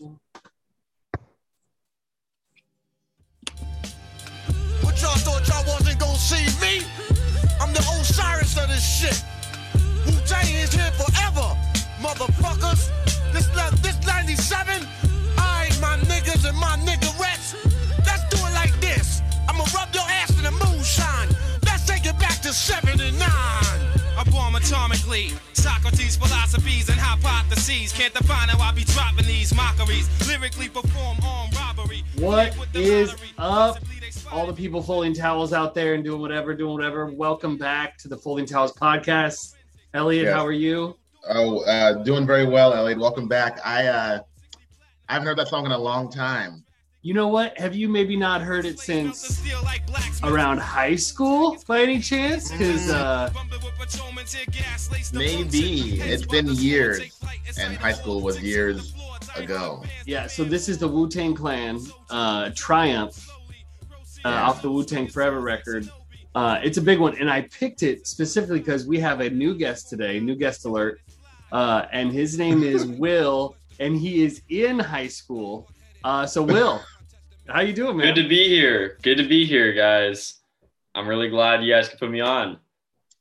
What y'all thought y'all wasn't gonna see me? I'm the Osiris of this shit. Wu Tang is here forever, motherfuckers. This this 97. I my niggas and my niggerettes. Let's do it like this. I'ma rub your ass in the moonshine. Let's take it back to 79. I bomb atomically. Socrates' philosophies and hypotheses. Can't define how I be dropping these mockeries. Lyrically perform armed robbery. What is up? All the people folding towels out there and doing whatever, doing whatever. Welcome back to the Folding Towels podcast. Elliot, Yeah. how are you? Oh, uh, doing very well, Elliot. Welcome back. I uh, I haven't heard that song in a long time. You know what? Have you maybe not heard it since around high school by any chance? Because uh, Maybe it's been years, and high school was years ago. yeah, so this is the Wu Tang Clan uh, Triumph uh, Yeah. off the Wu Tang Forever record. Uh, it's a big one, and I picked it specifically because we have a new guest today, new guest alert, uh, and his name is Will, and he is in high school. Uh, so, Will, how you doing, man? Good to be here. Good to be here, guys. I'm really glad you guys could put me on.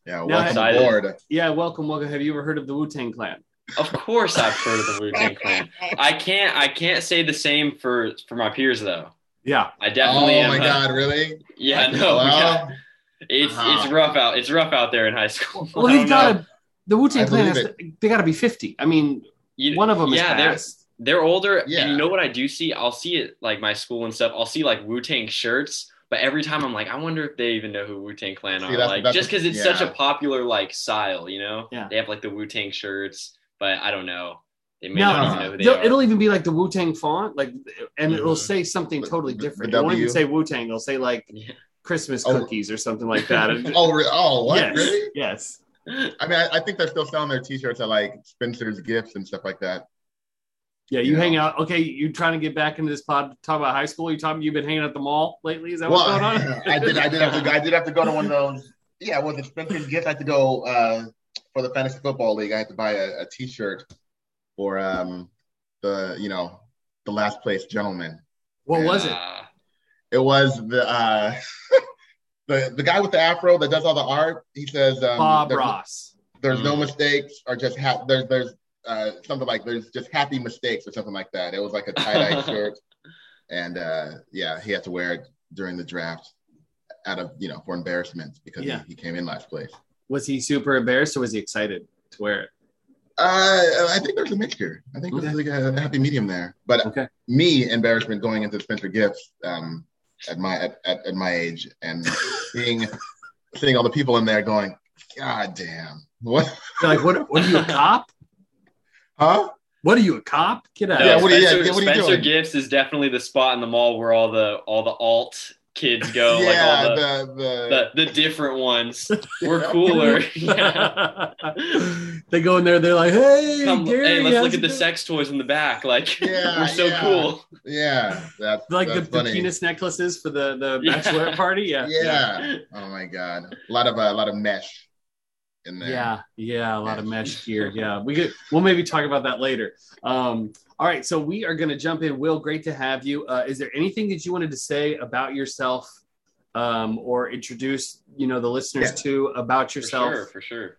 Yeah, Now, welcome excited. aboard. yeah, welcome, welcome. Have you ever heard of the Wu Tang Clan? Of course, I've heard of the Wu Tang Clan. I can't. I can't say the same for for my peers though. Yeah, I definitely oh am. my uh, God, really? Yeah, no. Yeah. It's uh-huh. it's rough out. It's rough out there in high school. well, I they've got to. The Wu Tang Clan, has to, they got to be fifty. I mean, You- one of them yeah, is they're older. Yeah. And you know what I do see? I'll see it like my school and stuff. I'll see like Wu Tang shirts. But every time I'm like, I wonder if they even know who Wu Tang Clan See, are. that's- like, that's just because it's such a popular like style, you know? Yeah. They have like the Wu Tang shirts, but I don't know. They may No, not even know who they are. it'll even be like the Wu Tang font, like, and it'll Mhm. say something The- totally the- different. the it won't even say Wu Tang. It'll say like Yeah. Christmas Oh. cookies or something like that. Oh, re- oh, what? yes, Really? yes. I mean, I, I think they're still selling their T-shirts at like Spencer's Gifts and stuff like that. Yeah, you Yeah. hang out. Okay, you trying to get back into this pod? Talk about high school. You talking? You've been hanging at the mall lately? Is that what's going on? I did. I did have to. go- I did have to go to one of those. Yeah, was it Spencer's Gifts? I had to go uh, for the fantasy football league. I had to buy a, a T-shirt for um, the you know the last place gentleman. What was it? Uh, It was the uh, the the guy with the afro that does all the art. He says um, Bob there's, Ross. there's no Mm. mistakes, or just ha- there's there's uh, something like there's just happy mistakes or something like that. It was like a tie dye shirt, and uh, yeah, he had to wear it during the draft out of you know for embarrassment because Yeah. he, he came in last place. Was he super embarrassed or was he excited to wear it? Uh, I think there's a mixture. I think there's like a happy medium there. But Okay. me, embarrassment going into Spencer Gifts um, at my at, at, at my age and seeing seeing all the people in there going, God damn, what? You're like, what? What are you a cop? Huh? What are you a cop? Get out! no, Yeah, what are you- Spencer, yeah, what are you Spencer doing? Gifts is definitely the spot in the mall where all the all the alt kids go. yeah, like all the, the the, the the different ones. We're cooler. yeah. they go in there. They're like, "Hey, Come, Gary, hey, let's look at the going?" sex toys in the back. Like Yeah, we're so yeah. cool. yeah, that's like the, that's the funny. penis necklaces for the the Yeah. bachelorette party. Yeah, Yeah. Oh my god, a lot of uh, a lot of mesh in there. yeah, yeah. A lot of mesh gear. Yeah, we could. We'll maybe talk about that later. Um, all right, so we are going to jump in. Will, great to have you. Uh, is there anything that you wanted to say about yourself, um, or introduce you know the listeners Yeah. to about For yourself? sure, for sure.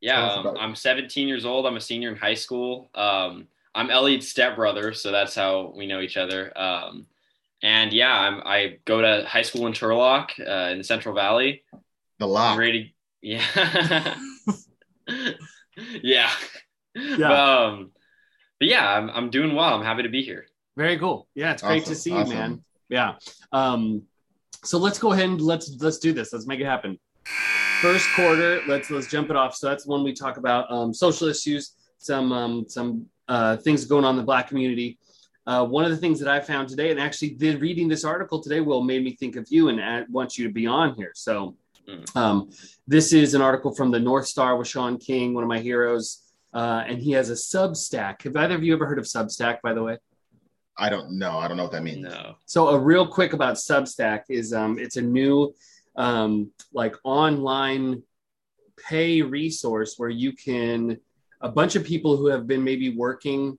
Yeah, um. I'm 17 years old. I'm a senior in high school. Um, I'm Elliot's stepbrother, so that's how we know each other. Um, and yeah, I'm, I go to high school in Turlock uh, in the Central Valley. the I'm lock. ready. To- Yeah. yeah. Yeah. But, um, but yeah, I'm, I'm doing well. I'm happy to be here. Very cool. Yeah, it's great to see awesome. you, man. Yeah. Um, so let's go ahead and let's let's do this. Let's make it happen. First quarter, let's let's jump it off. So that's when we talk about um, social issues, some um, some uh, things going on in the Black community. Uh, one of the things that I found today, and actually did reading this article today, will made me think of you and I want you to be on here. So Mm. um, this is an article from the North Star with Shaun King, one of my heroes, uh, and he has a Substack. Have either of you ever heard of Substack? By the way. I don't know. I don't know what that means. No. So a real quick about Substack is um, it's a new um, like online pay resource where you can a bunch of people who have been maybe working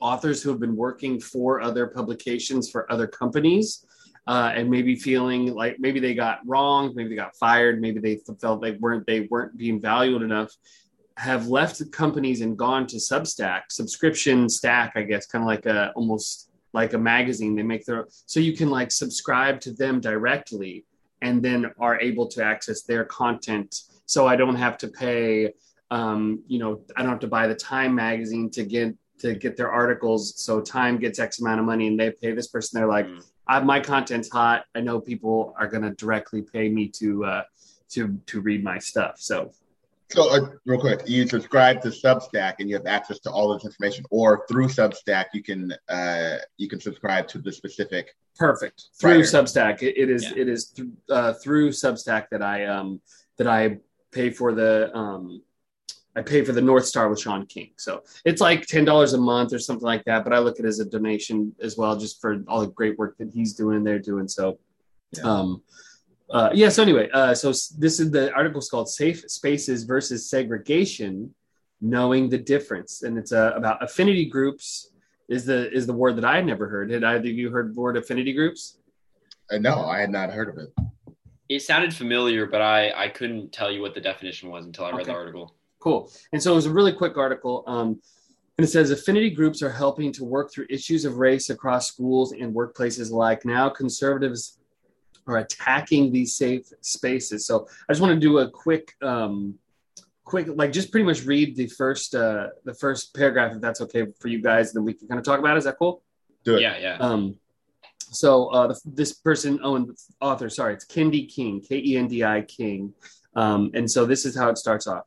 authors who have been working for other publications for other companies uh, and maybe feeling like maybe they got wronged, maybe they got fired, maybe they felt they weren't they weren't being valued enough, have left companies and gone to Substack subscription stack, I guess, kind of like a almost like a magazine. They make their so you can like subscribe to them directly and then are able to access their content. So I don't have to pay. Um, you know, I don't have to buy the Time magazine to get to get their articles. So Time gets X amount of money, and they pay this person. They're like, mm. I, my content's hot. I know people are going to directly pay me to uh, to to read my stuff. So, so uh, real quick, you subscribe to Substack and you have access to all this information, or through Substack you can uh, you can subscribe to the specific. Perfect through writer. Substack. it, it is yeah. it is th- uh, through Substack that I um that I pay for the um I pay for the North Star with Shaun King. So it's like ten dollars a month or something like that. But I look at it as a donation as well, just for all the great work that he's doing. They're doing so. Yeah. Um, uh, yeah. So anyway, uh, so this is the article is called "Safe Spaces versus Segregation: Knowing the Difference," and it's uh, about affinity groups. Is the is the word that I had never heard? Had either of you heard the word affinity groups? Uh, no, I had not heard of it. It sounded familiar, but I I couldn't tell you what the definition was until I read okay. the article. Cool. And so it was a really quick article. Um, and it says affinity groups are helping to work through issues of race across schools and workplaces alike. Now, conservatives are attacking these safe spaces. So I just want to do a quick, um, quick, like just pretty much read the first, uh, the first paragraph, if that's okay for you guys. Then we can kind of talk about. It. Is that cool? Do it. Yeah, yeah. Um, so uh, the, this person, oh, and author, sorry, it's Kendi King, K E N D I King. Um, and so this is how it starts off.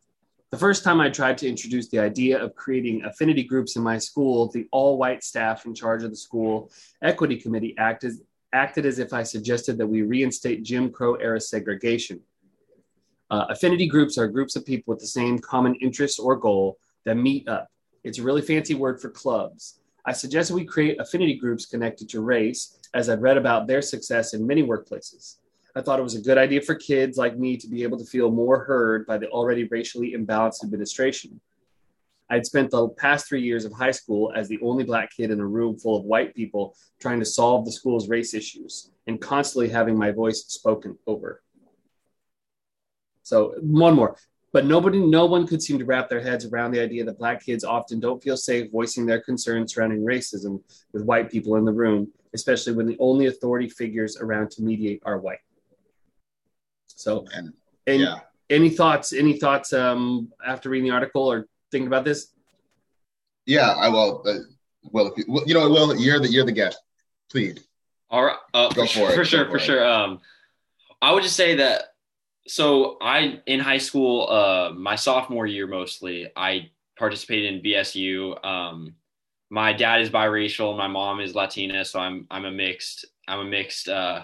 The first time I tried to introduce the idea of creating affinity groups in my school, the all white staff in charge of the school equity committee acted, acted as if I suggested that we reinstate Jim Crow era segregation. Uh, affinity groups are groups of people with the same common interest or goal that meet up. It's a really fancy word for clubs. I suggested we create affinity groups connected to race, as I've read about their success in many workplaces. I thought it was a good idea for kids like me to be able to feel more heard by the already racially imbalanced administration. I'd spent the past three years of high school as the only black kid in a room full of white people trying to solve the school's race issues and constantly having my voice spoken over. So, one more. But nobody, no one could seem to wrap their heads around the idea that black kids often don't feel safe voicing their concerns surrounding racism with white people in the room, especially when the only authority figures around to mediate are white. So, and, and yeah. any thoughts? Any thoughts um, after reading the article or thinking about this? Yeah, I will. Uh, well, you, well, you know, well, you're the you're the guest. Please. All right. Uh, Go for, for, for sure. For, for sure. Um, I would just say that. So I in high school, uh, my sophomore year mostly, I participated in BSU. Um, my dad is biracial, my mom is Latina, so I'm I'm a mixed I'm a mixed uh,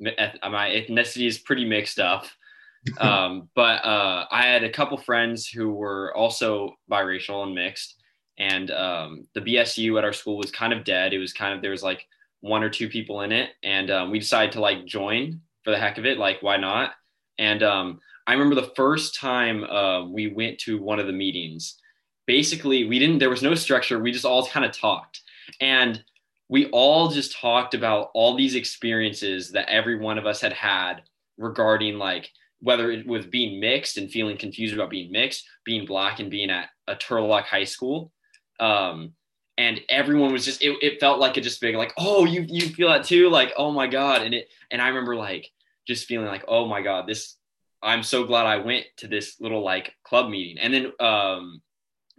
my ethnicity is pretty mixed up. um, but uh, I had a couple friends who were also biracial and mixed, and um, the BSU at our school was kind of dead. It was kind of there was like one or two people in it, and um, we decided to like join for the heck of it. Like, why not? And um, I remember the first time uh, we went to one of the meetings. Basically, we didn't. There was no structure. We just all kind of talked, and we all just talked about all these experiences that every one of us had had regarding like whether it was being mixed and feeling confused about being mixed, being black and being at a Turlock High School. Um, and everyone was just it, it felt like it just being like, oh, you you feel that too? Like, oh my God. And it and I remember like just feeling like, oh my God, this I'm so glad I went to this little like club meeting. And then um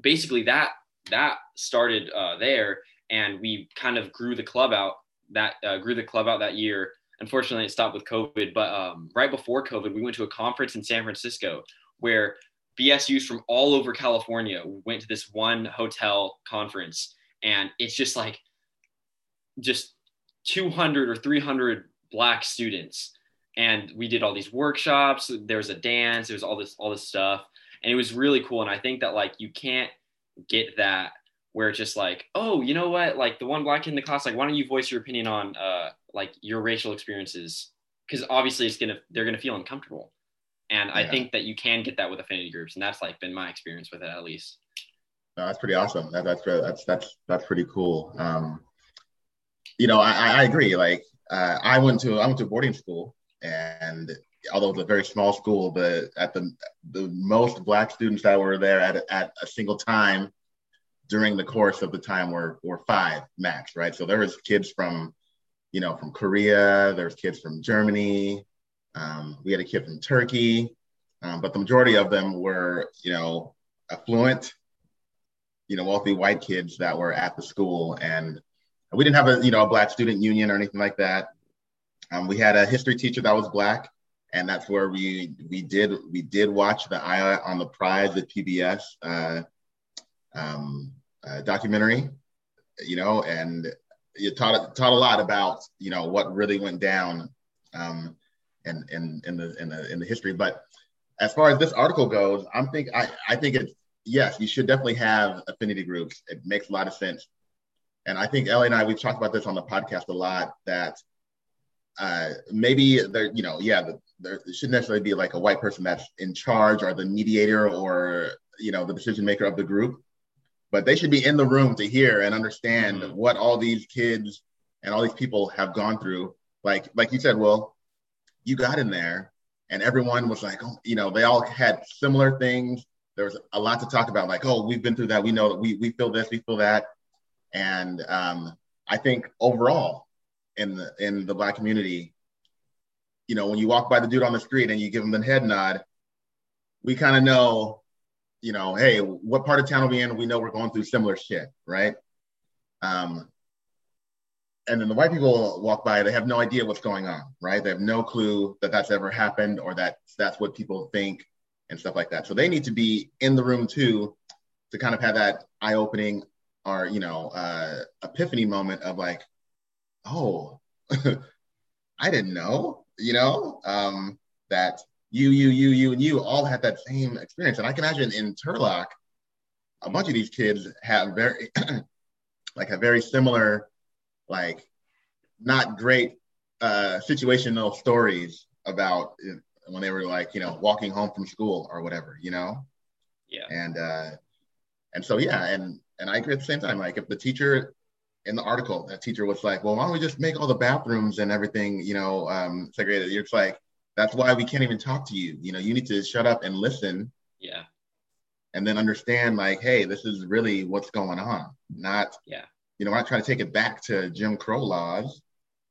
basically that that started uh there and we kind of grew the club out that uh, grew the club out that year. Unfortunately, it stopped with COVID, but um, right before COVID, we went to a conference in San Francisco where BSUs from all over California went to this one hotel conference, and it's just like just 200 or 300 black students. And we did all these workshops. There was a dance. There was all this all this stuff. And it was really cool. And i think that like you can't get that where it's just like, oh, you know what? Like the one black kid in the class, like, why don't you voice your opinion on uh like your racial experiences? Because obviously it's gonna they're gonna feel uncomfortable. And yeah. I think that you can get that with affinity groups, and that's like been my experience with it at least. No, that's pretty awesome. That, that's that's that's that's pretty cool. Um, you know, I, I agree. Like, uh, I went to I went to boarding school, and although it's a very small school, the at the the most black students that were there at at a single time during the course of the time were were five max, right? So there was kids from, you know, from Korea. There was kids from Germany. Um, we had a kid from Turkey, um, but the majority of them were, you know, affluent, you know, wealthy white kids that were at the school, and we didn't have a, you know, a black student union or anything like that. Um, we had a history teacher that was black, and that's where we we did we did watch the Eye on the Prize at PBS uh, um, uh, documentary, you know, and it taught taught a lot about you know what really went down um, in, in in the in the in the history. But as far as this article goes, I'm think I I think it's yes, you should definitely have affinity groups. It makes a lot of sense. And I think Ellie and I, we've talked about this on the podcast a lot that uh, maybe there, you know, yeah, the, there shouldn't necessarily be like a white person that's in charge or the mediator or, you know, the decision maker of the group, but they should be in the room to hear and understand mm-hmm. what all these kids and all these people have gone through. Like, like you said, well, you got in there and everyone was like, oh, you know, they all had similar things. There was a lot to talk about, like, oh, we've been through that. We know that we, we feel this, we feel that. And um, I think overall in the in the black community, you know, when you walk by the dude on the street and you give him the head nod, we kind of know, you know, hey, what part of town are we in? We know we're going through similar shit, right? Um, and then the white people walk by, they have no idea what's going on, right? They have no clue that that's ever happened or that that's what people think and stuff like that. So they need to be in the room too to kind of have that eye opening, or, you know uh, epiphany moment of like oh i didn't know you know um, that you you you you and you all had that same experience and i can imagine in turlock a bunch of these kids have very like a very similar like not great uh, situational stories about when they were like you know walking home from school or whatever you know yeah and uh and so yeah and and I agree at the same time. Like if the teacher in the article, that teacher was like, well, why don't we just make all the bathrooms and everything, you know, um, segregated? It's like, that's why we can't even talk to you. You know, you need to shut up and listen. Yeah. And then understand, like, hey, this is really what's going on. Not, yeah. You know, we're not trying to take it back to Jim Crow laws.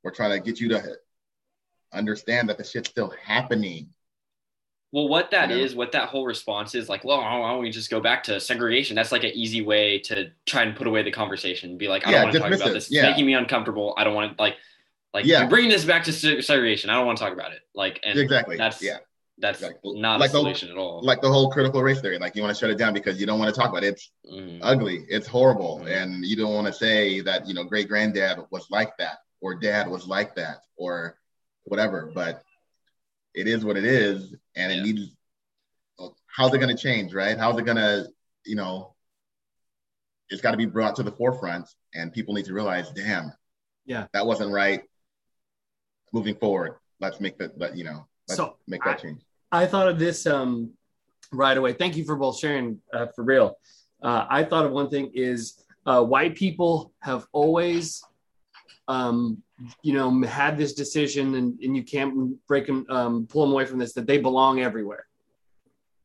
We're trying to get you to understand that the shit's still happening. Well, what that is, what that whole response is like, well, why don't we just go back to segregation? That's like an easy way to try and put away the conversation. Be like, I don't want to talk about this. It's yeah. making me uncomfortable. I don't want to like, like yeah. you're bringing this back to segregation. I don't want to talk about it. Like, and exactly. That's yeah. That's exactly. not like a solution the, at all. Like the whole critical race theory. Like you want to shut it down because you don't want to talk about it. It's mm. ugly. It's horrible, mm. and you don't want to say that you know great granddad was like that or dad was like that or whatever. But it is what it is, and yeah. it needs how's it going to change, right? How's it going to, you know, it's got to be brought to the forefront, and people need to realize, damn, yeah, that wasn't right. Moving forward, let's make that, but you know, let's so make that I, change. I thought of this um, right away. Thank you for both sharing uh, for real. Uh, I thought of one thing is uh, white people have always, um, you know, had this decision, and, and you can't break them, um, pull them away from this that they belong everywhere.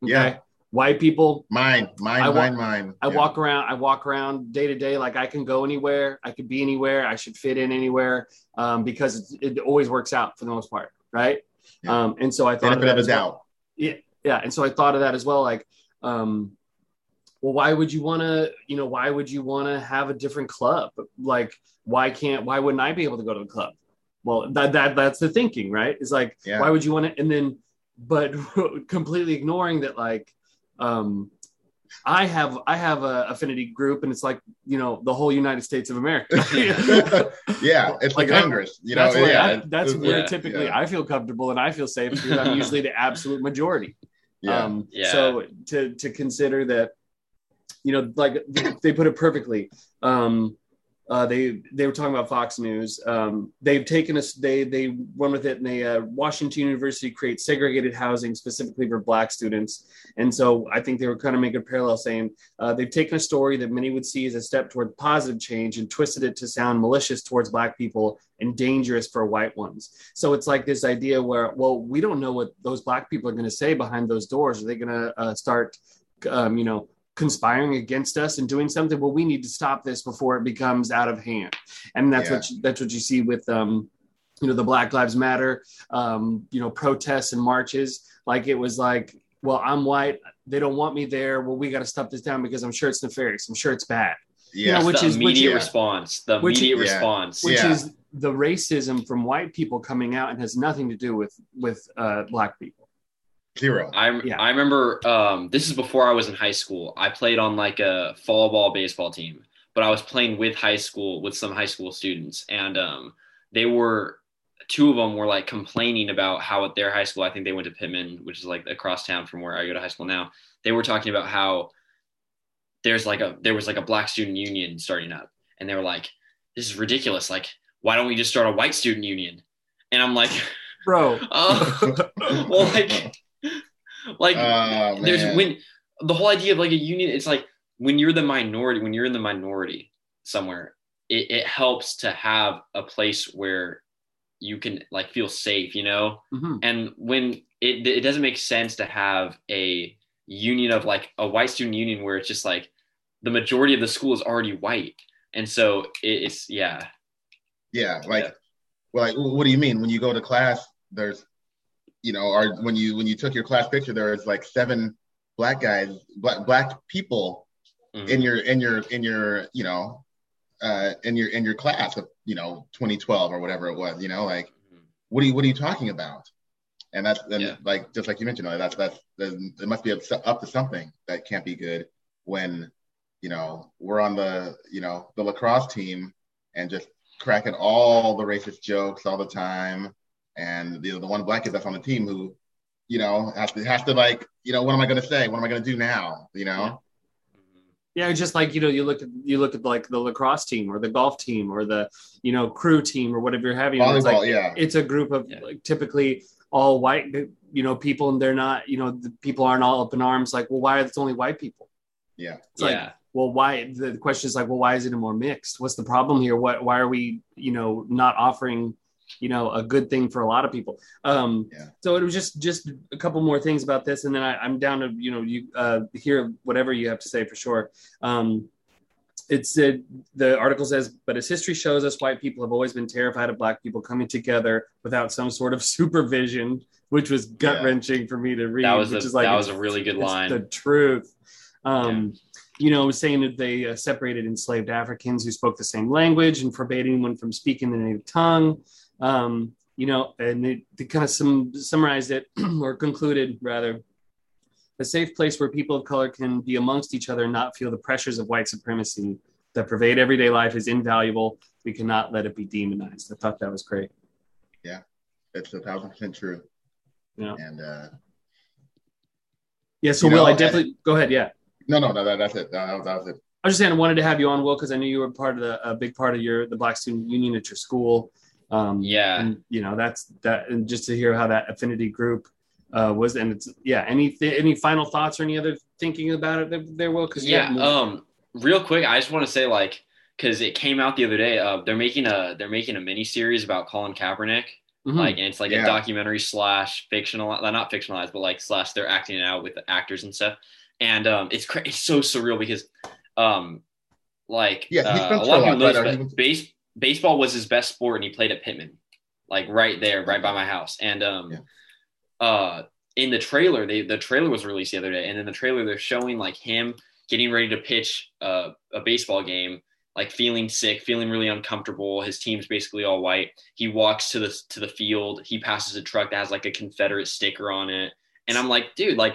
Okay? Yeah. White people. Mine, mine, I mine, mine. I yeah. walk around. I walk around day to day like I can go anywhere. I could be anywhere. I should fit in anywhere um, because it, it, always works out for the most part, right? Yeah. Um, and so I thought benefit of, of a doubt. Well. Yeah, yeah. And so I thought of that as well. Like, um, well, why would you want to? You know, why would you want to have a different club? Like, why can't? Why wouldn't I be able to go to the club? Well, that that that's the thinking, right? It's like, yeah. why would you want to? And then but completely ignoring that like um I have I have a affinity group, and it's like you know the whole United States of America. yeah, it's like Congress. You know, that's where, yeah, I, that's where yeah, typically yeah. I feel comfortable and I feel safe because I'm usually the absolute majority. Yeah. Um, yeah. So to to consider that, you know, like they put it perfectly. Um, uh, they they were talking about Fox News. Um, they've taken us. They they run with it, and they uh, Washington University creates segregated housing specifically for Black students. And so I think they were kind of making a parallel, saying uh, they've taken a story that many would see as a step toward positive change and twisted it to sound malicious towards Black people and dangerous for white ones. So it's like this idea where, well, we don't know what those Black people are going to say behind those doors. Are they going to uh, start, um, you know? Conspiring against us and doing something well we need to stop this before it becomes out of hand and that's Yeah. what you, that's what you see with um you know the black lives matter um you know protests and marches like it was like well i'm white they don't want me there well we got to stop this down because i'm sure it's nefarious i'm sure it's bad Yeah. know, which the is- which- immediate yeah. response. The Which- immediate Yeah. response. which Yeah. is the racism from white people coming out and has nothing to do with with uh black people Zero. I Yeah. I remember um, this is before I was in high school. I played on like a fall ball baseball team, but I was playing with high school with some high school students, and um, they were two of them were like complaining about how at their high school, I think they went to Pitman, which is like across town from where I go to high school now. They were talking about how there's like a there was like a black student union starting up, and they were like, "This is ridiculous! Like, why don't we just start a white student union?" And I'm like, bro "Oh, well, like, like Oh, there's when the whole idea of like a union it's like when you're the minority when you're in the minority somewhere it, it helps to have a place where you can like feel safe you know Mhm. and when it, it doesn't make sense to have a union of like a white student union where it's just like the majority of the school is already white and so it, it's yeah Yeah, like, Yeah. well, like, what do you mean? When you go to class, there's, you know, or when you when you took your class picture, there was like seven black guys, black black people Mhm. in your in your in your you know, uh, in your in your class of you know 2012 or whatever it was. You know, like, what are you what are you talking about? And that's and Yeah. like just like you mentioned, that's that's it must be up, up to something that can't be good when you know we're on the you know the lacrosse team and just cracking all the racist jokes all the time and the, the one black kid that's on the team who you know has to has to like you know what am i going to say what am i going to do now you know Yeah, just like you know, you look at you look at like the lacrosse team or the golf team or the you know crew team or whatever you're having. and it's volleyball like, yeah it's a group of Yeah. like typically all white you know people, and they're not you know the people aren't all up in arms like, well, why are it only white people? yeah It's like, yeah well, why? The the question is like, well, why is it more mixed? What's the problem here? What? Why are we you know not offering you know a good thing for a lot of people? Um, Yeah. So it was just just a couple more things about this, and then I, I'm down to you know you uh, hear whatever you have to say for sure. Um, it said the article says, but as history shows us, white people have always been terrified of black people coming together without some sort of supervision, which was gut wrenching for me to read. that was which a, is like that was a really good line the truth. Um, You know, saying that they uh, separated enslaved Africans who spoke the same language and forbade anyone from speaking the native tongue. Um, you know, and they, they kind of some summarized it or concluded rather a safe place where people of color can be amongst each other and not feel the pressures of white supremacy that pervade everyday life is invaluable. We cannot let it be demonized. I thought that was great. Yeah, it's a thousand percent true Yeah. and uh Yeah. So, You Will, I definitely go ahead. Yeah. No no no that, that's it that, was- that was it I was just saying I wanted to have you on, Will, because I knew you were part of the a big part of your the Black Student Union at your school. Um, Yeah. and you know that's that, and just to hear how that affinity group uh, was, and it's yeah. Any any final thoughts or any other thinking about it there, there Will? Because yeah um real quick i just want to say like because it came out the other day uh they're making a they're making a mini series about colin kaepernick mhm. like and it's like Yeah. a documentary slash fictional uh, not fictionalized but like slash they're acting it out with the actors and stuff and um it's cra- it's so surreal because um like Yeah, he's uh, from a lot of people Turlock, know right? this, Or he but was- base, baseball was his best sport and he played at Pitman like right there right by my house. And um Yeah. uh in the trailer they the trailer was released the other day and in the trailer they're showing like him getting ready to pitch uh, a baseball game like feeling sick feeling really uncomfortable. His team's basically all white. He walks to the to the field. He passes a truck that has like a confederate sticker on it. And i'm like dude like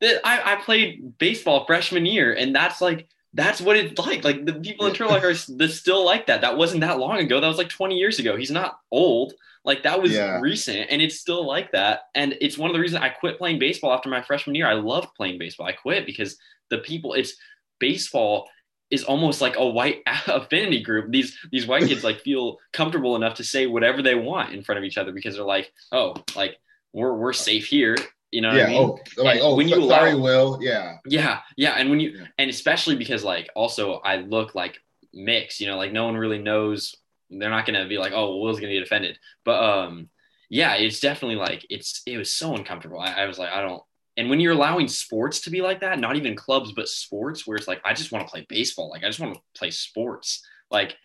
th- I, I played baseball freshman year and that's like that's what it's like. Like the people in Turlock are s- they're still like that. That wasn't that long ago. That was like 20 years ago. He's not old. Like that was Yeah. recent and it's still like that. And it's one of the reasons i quit playing baseball after my freshman year. I loved playing baseball. I quit because the people it's baseball is almost like a white affinity group. These these white kids like feel comfortable enough to say whatever they want in front of each other because they're like, oh, like we're we're safe here. You know what yeah. I mean? Oh, like oh, when you sorry, allow- Will. Yeah. Yeah, yeah, and when you Yeah. and especially because like also I look like mixed, you know, like no one really knows. They're not gonna be like, oh, well, Will's gonna get offended, but um, yeah, it's definitely like it's it was so uncomfortable. I, I was like, I don't. And when you're allowing sports to be like that, not even clubs, but sports, where it's like, I just want to play baseball, like I just want to play sports, like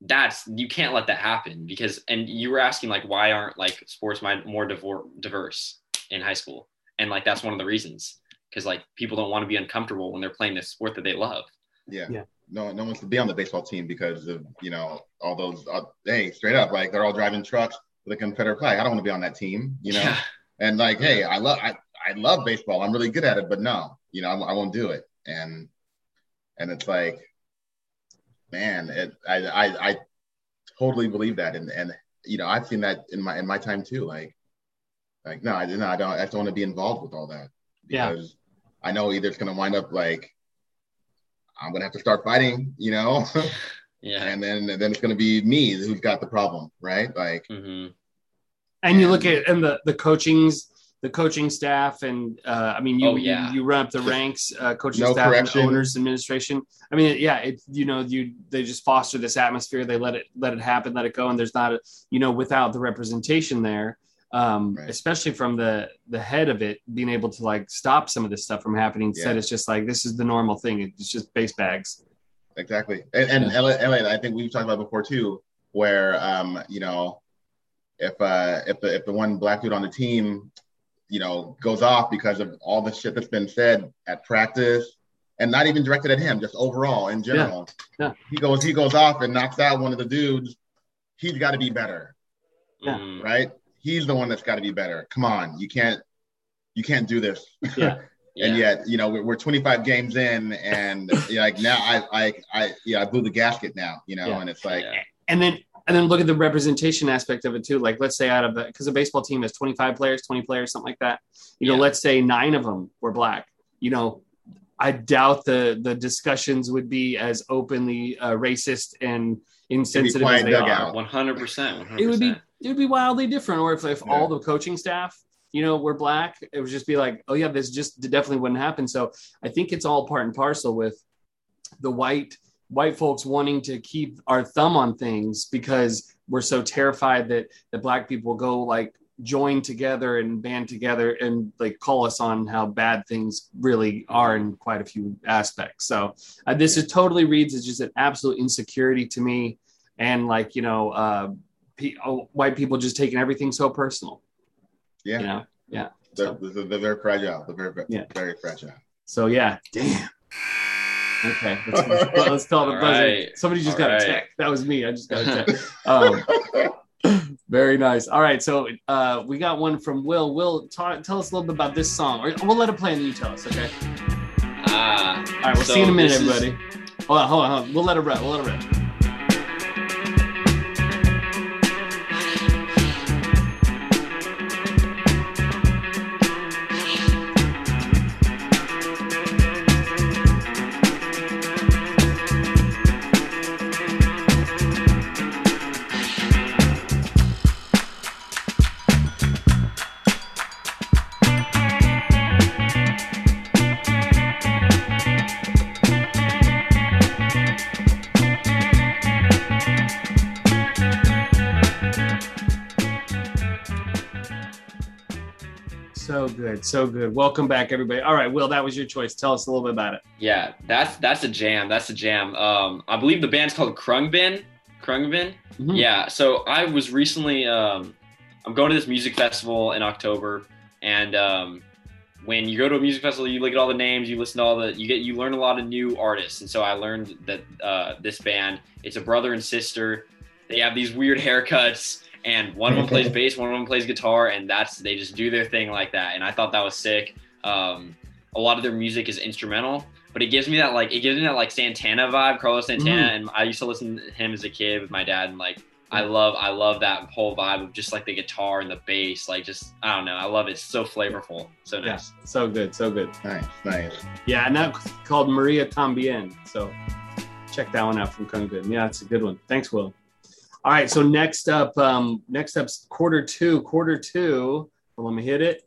that's you can't let that happen because. And you were asking like, why aren't like sports more divor- diverse in high school? And like that's one of the reasons because like people don't want to be uncomfortable when they're playing this sport that they love. Yeah. Yeah. No, no one wants to be on the baseball team because of you know all those. Uh, hey, straight up, like they're all driving trucks with a Confederate flag. I don't want to be on that team, you know. Yeah. And like, hey, I love I, I love baseball. I'm really good at it, but no, you know, I, I won't do it. And and it's like, man, it I I, I totally believe that, and and you know, I've seen that in my in my time too. Like, like no, I no, I don't. I don't want to be involved with all that Yeah. because I know either it's gonna wind up like I'm gonna have to start fighting, you know, Yeah. and then then it's gonna be me who's got the problem, right? Like, hmm and you look at and the the coachings the coaching staff and uh, I mean you, Oh, yeah. you you run up the ranks uh, coaching No staff correction. and owners administration I mean yeah it you know you they just foster this atmosphere they let it let it happen let it go and there's not a you know without the representation there um, Right. especially from the the head of it being able to like stop some of this stuff from happening instead Yeah. it's just like this is the normal thing it's just base bags Exactly. And, and Elliot, Elliot, I think we've talked about before too, where um, you know, if uh if the if the one black dude on the team, you know, goes off because of all the shit that's been said at practice and not even directed at him, just overall in general. Yeah. He goes he goes off and knocks out one of the dudes, he's gotta be better, Yeah. Mhm. right? He's the one that's gotta be better. Come on, you can't you can't do this. Yeah. Yeah. and yet you know we're, we're 25 games in and you know, like now I, I i yeah i blew the gasket now you know Yeah. and it's like Yeah. and then and then look at the representation aspect of it too. Like let's say out of the because a baseball team has 25 players, 20 players, something like that. You know, Yeah. let's say nine of them were black. You know, I doubt the the discussions would be as openly uh, racist and insensitive as they are. One hundred percent. One It hundred would be percent. It would be wildly different. Or if if Yeah. all the coaching staff you know were black, it would just be like, oh yeah, this just definitely wouldn't happen. So I think it's all part and parcel with the white white folks wanting to keep our thumb on things because we're so terrified that that black people go like join together and band together and like call us on how bad things really are in quite a few aspects so uh, this is totally reads as just an absolute insecurity to me and like you know uh pe- white people just taking everything so personal yeah you know they're, they're, they're very fragile they're very very, Yeah. very fragile so yeah damn okay let's, let's call the buzzer right. somebody just All got a right. text that was me i just got a text um Very nice. All right, so uh, we got one from Will. Will, ta- tell us a little bit about this song, or we'll let it play and then you tell us. Okay. Ah. All right, we'll So see you in a minute, this is- everybody. Hold on, hold on, hold on. We'll let it rip. We'll let it rip. Good, so good. Welcome back, everybody. All right, Will, that was your choice. Tell us a little bit about it. Yeah, that's that's a jam. That's a jam. Um, I believe the band's called Khruangbin. Khruangbin. Mhm. Yeah. So I was recently. Um, I'm going to this music festival in October, and um, when you go to a music festival, you look at all the names, you listen to all the, you get, you learn a lot of new artists. And so I learned that uh, this band, it's a brother and sister. They have these weird haircuts, and one of them plays bass, one of them plays guitar, and that's they just do their thing like that. And I thought that was sick. Um, a lot of their music is instrumental, but it gives me that like it gives me that like Santana vibe, Carlos Santana. And I used to listen to him as a kid with my dad, and like I love I love that whole vibe of just like the guitar and the bass, like just I don't know, I love it. It's so flavorful, so Yeah, nice. so good, so good. nice nice Yeah, and that's called Maria Tambien. So check that one out from Khruangbin. Yeah, it's a good one. Thanks, Will. All right, so next up, um, next up's quarter two. Quarter two. Well, let me hit it.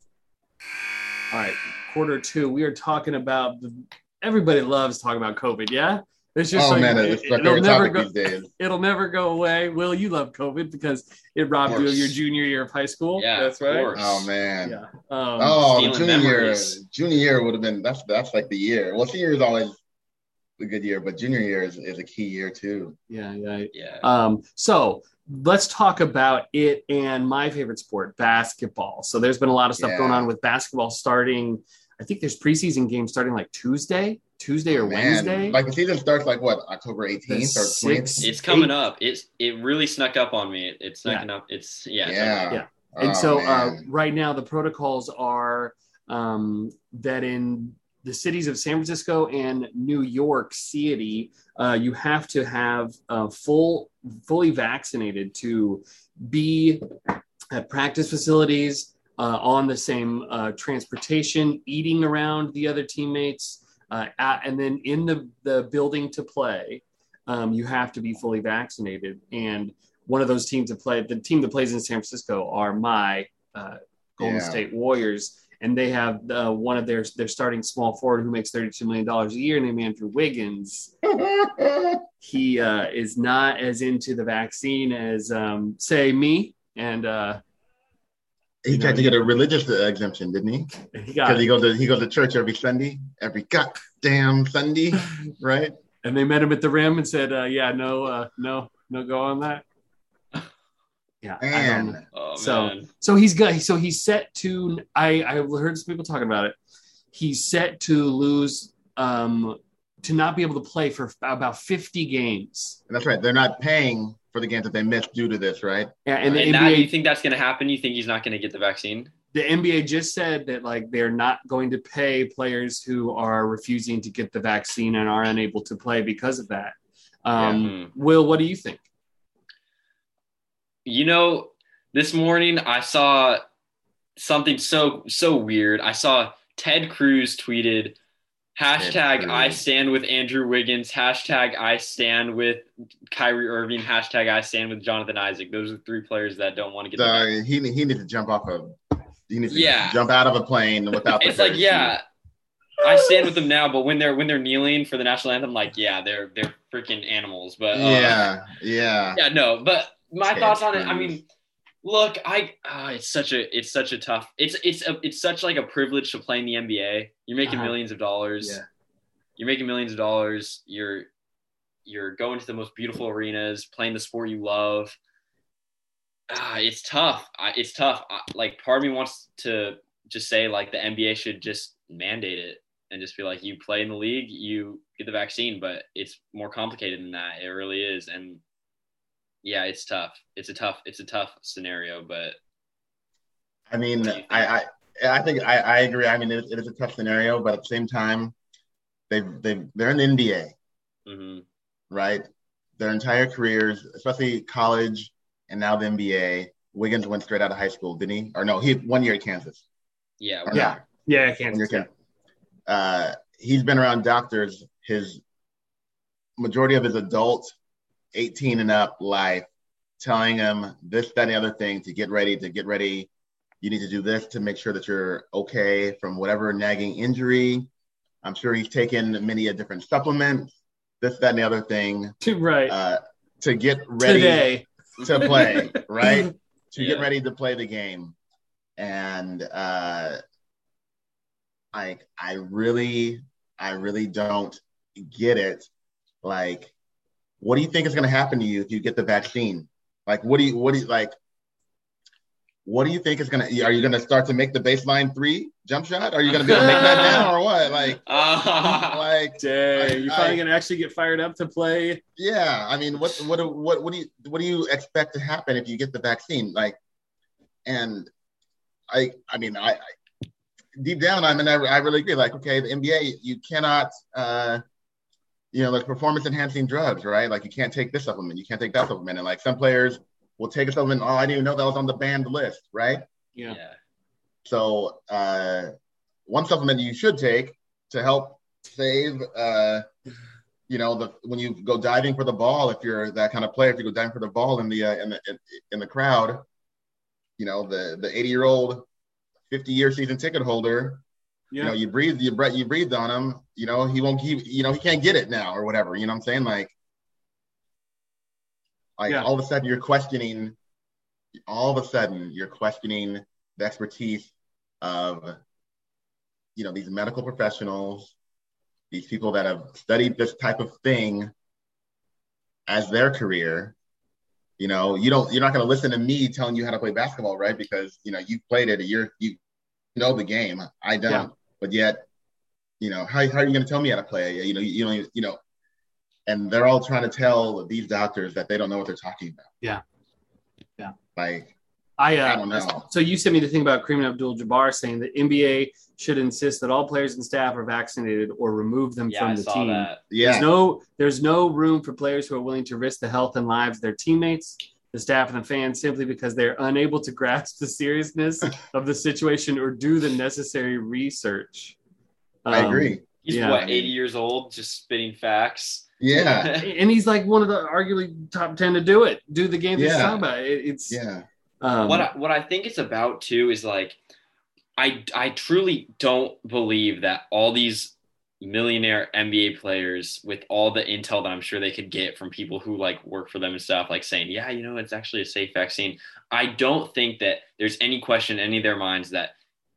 All right, quarter two. We are talking about the, everybody loves talking about COVID. Yeah, it's just oh like man, it, it's my it'll never go. these days. It'll never go away. Will you love COVID because it robbed you of your junior year of high school? Yeah, that's right. course. Oh man. Yeah. Um, Oh, junior year, junior year would have been that's that's like the year. Well, senior is always a good year, but junior year is, is a key year too. yeah, yeah. Yeah. Um, so let's talk about it and my favorite sport, basketball. So there's been a lot of stuff Yeah. going on with basketball starting. I think there's preseason games starting like Tuesday, Tuesday or Man, Wednesday. Like the season starts like what October 18th or sixth. 20th. It's coming eight- up. It's it really snuck up on me. It, it's Yeah. snuck up. It's yeah. Yeah. Yeah. and Oh, so uh, right now the protocols are um, that in the cities of San Francisco and New York City, uh, you have to have uh, full, fully vaccinated to be at practice facilities uh, on the same uh, transportation, eating around the other teammates, uh, at, and then in the, the building to play, um, you have to be fully vaccinated. And one of those teams that play, the team that plays in San Francisco are my uh, Golden Yeah. State Warriors. And they have uh, one of their their starting small forward who makes thirty two million dollars a year, named Andrew Wiggins. He uh, is not as into the vaccine as um, say me, and uh, he tried to get a religious exemption, didn't he? he got Because he goes to he goes to church every Sunday, every goddamn Sunday, right? and they met him at the rim and said, uh, "Yeah, no, uh, no, no, go on that." Yeah, I don't. Man, Oh So- man. So he's good. So he's set to. I I've heard some people talking about it. He's set to lose, um, to not be able to play for about fifty games. and that's right. They're not paying for the games that they missed due to this, right? Yeah, and the And that, you think that's going to happen? You think he's not going to get the vaccine? the NBA just said that like they're not going to pay players who are refusing to get the vaccine and are unable to play because of that. Um, Will, what do you think? You know, this morning I saw something so so weird. I saw Ted Cruz tweeted hashtag Cruz. I stand with Andrew Wiggins, hashtag I stand with Kyrie Irving, hashtag I stand with Jonathan Isaac. Those are three players that don't want to get the he he needs to jump off a he needs to Yeah. jump out of a plane without. the It's like, yeah, I stand with them now, but when they're when they're kneeling for the national anthem, like, yeah, they're they're freaking animals. But uh, yeah, yeah. yeah, no. But my Ted thoughts on it. I mean, look, I uh, it's such a it's such a tough. It's it's a, it's such like a privilege to play in the NBA. You're making Uh-huh. millions of dollars. Yeah. You're making millions of dollars. You're you're going to the most beautiful arenas, playing the sport you love. Ah, it's tough. I, it's tough. I, like part of me wants to just say like the NBA should just mandate it and just be like, you play in the league, you get the vaccine, but it's more complicated than that. It really is, and yeah, it's tough. It's a tough. It's a tough scenario, but I mean, What do you think? I, I I think I, I agree. I mean, it, it is a tough scenario, but at the same time, they they they're in the NBA, mhm. right? Their entire careers, especially college and now the NBA. Wiggins went straight out of high school, didn't he? Or no, he one year at Kansas. yeah, Or Yeah. not? Yeah, I One can't. year at Kansas. Uh, he's been around doctors his majority of his adult 18 and up life, telling him this, that, and the other thing to get ready, to get ready. You need to do this to make sure that you're okay from whatever nagging injury. I'm sure he's taken many a different supplements, this, that, and the other thing right. uh, to get ready Today. to play, right? To get ready to play the game. And uh I I really I really don't get it. Like, what do you think is gonna happen to you if you get the vaccine? Like what do you what do you like what do you think is gonna are you gonna start to make the baseline three jump shot? Are you gonna be able to make that now or what? Like Ah, like Dang, you're probably gonna actually get fired up to play. Yeah, I mean, what what do- what what do you what do you expect to happen if you get the vaccine? Like, and I I mean I, I deep down I mean I, I really agree. Like, okay, the NBA you cannot uh you know like performance enhancing drugs, right? Like you can't take this supplement, you can't take that supplement, and like some players will take a supplement. Oh, I didn't even know that was on the banned list, right? Yeah. yeah. So uh, one supplement you should take to help save uh, you know, the when you go diving for the ball, if you're that kind of player, if you go diving for the ball in the uh, in the in, in the crowd, you know, the the 80 year old, 50 year season ticket holder, Yeah. you know, you breathe, you breathe, you breathed on him, you know, he won't, keep. you know, he can't get it now or whatever. You know what I'm saying? Like, like Yeah. all of a sudden you're questioning, all of a sudden you're questioning the expertise of, you know, these medical professionals, these people that have studied this type of thing as their career. You know, you don't, you're not going to listen to me telling you how to play basketball, right? Because you know you've played it, you're you know the game. I don't. But yet, you know, how, how are you going to tell me how to play? You know, you don't, you know, and they're all trying to tell these doctors that they don't know what they're talking about. Yeah. Yeah. Like, I, uh, I don't know. So you sent me the thing about Kareem Abdul-Jabbar saying that NBA should insist that all players and staff are vaccinated or remove them Yeah, from I the saw team. that. yeah, There's no there's no room for players who are willing to risk the health and lives of their teammates, the staff, and the fans simply because they're unable to grasp the seriousness of the situation or do the necessary research. I Um, agree. He's Yeah. what 80 years old, just spitting facts. Yeah, And he's like one of the arguably top ten to do it, do the game Yeah. talking about. It, it's yeah, um, what I, what I think it's about too is like I I truly don't believe that all these millionaire NBA players with all the intel that I'm sure they could get from people who like work for them and stuff like saying yeah you know it's actually a safe vaccine I don't think that there's any question in any of their minds that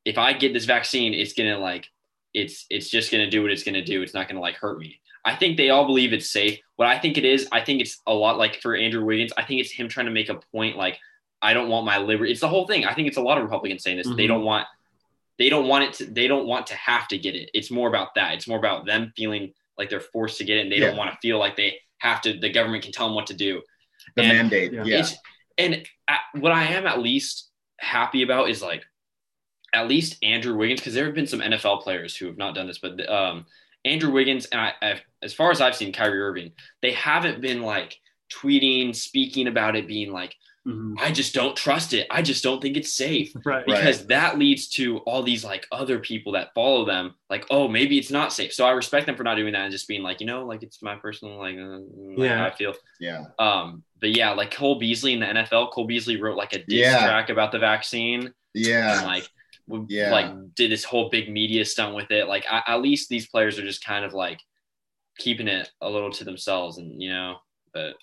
if I get this vaccine it's gonna like it's it's just gonna do what it's gonna do it's not gonna like hurt me I think they all believe it's safe what I think it is I think it's a lot like for Andrew Wiggins I think it's him trying to make a point like I don't want my liberty. It's the whole thing. I think it's a lot of Republicans saying this. They Mhm. don't want they don't want it to they don't want to have to get it. It's more about that. It's more about them feeling like they're forced to get it and they Yeah. don't want to feel like they have to the government can tell them what to do. the And mandate. yeah. Yeah, and at, what I am at least happy about is like at least Andrew Wiggins because there have been some NFL players who have not done this, but um, Andrew Wiggins and I, I've, as far as I've seen Kyrie Irving, they haven't been like tweeting, speaking about it, being like, mhm. I just don't trust it. I just don't think it's safe right. because that leads to all these like other people that follow them like oh maybe it's not safe so i respect them for not doing that and just being like you know like it's my personal like, uh, like Yeah. how i feel yeah, um but yeah like cole beasley in the nfl cole beasley wrote like a diss Yeah. track about the vaccine and yeah, like w- Yeah. like did this whole big media stunt with it like I, at least these players are just kind of like keeping it a little to themselves and you know but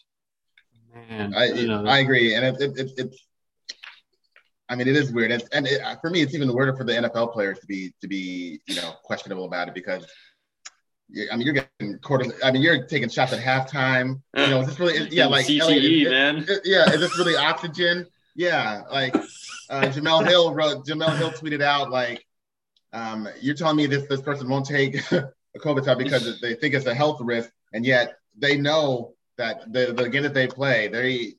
Man, I you know, I agree, and it, it, it, it's. I mean, it is weird, it's, and it, for me, it's even weirder for the NFL players to be to be you know questionable about it because. you- I mean, you're getting quarter. I mean, you're taking shots at halftime. You know, is this really? Yeah, like CTE, Elliot, is- man is- yeah, is this really oxygen? Yeah, like uh, Jemele Hill wrote. Jemele Hill tweeted out like, um, "You're telling me this this person won't take a COVID shot because they think it's a health risk, and yet they know that the the game that they play, they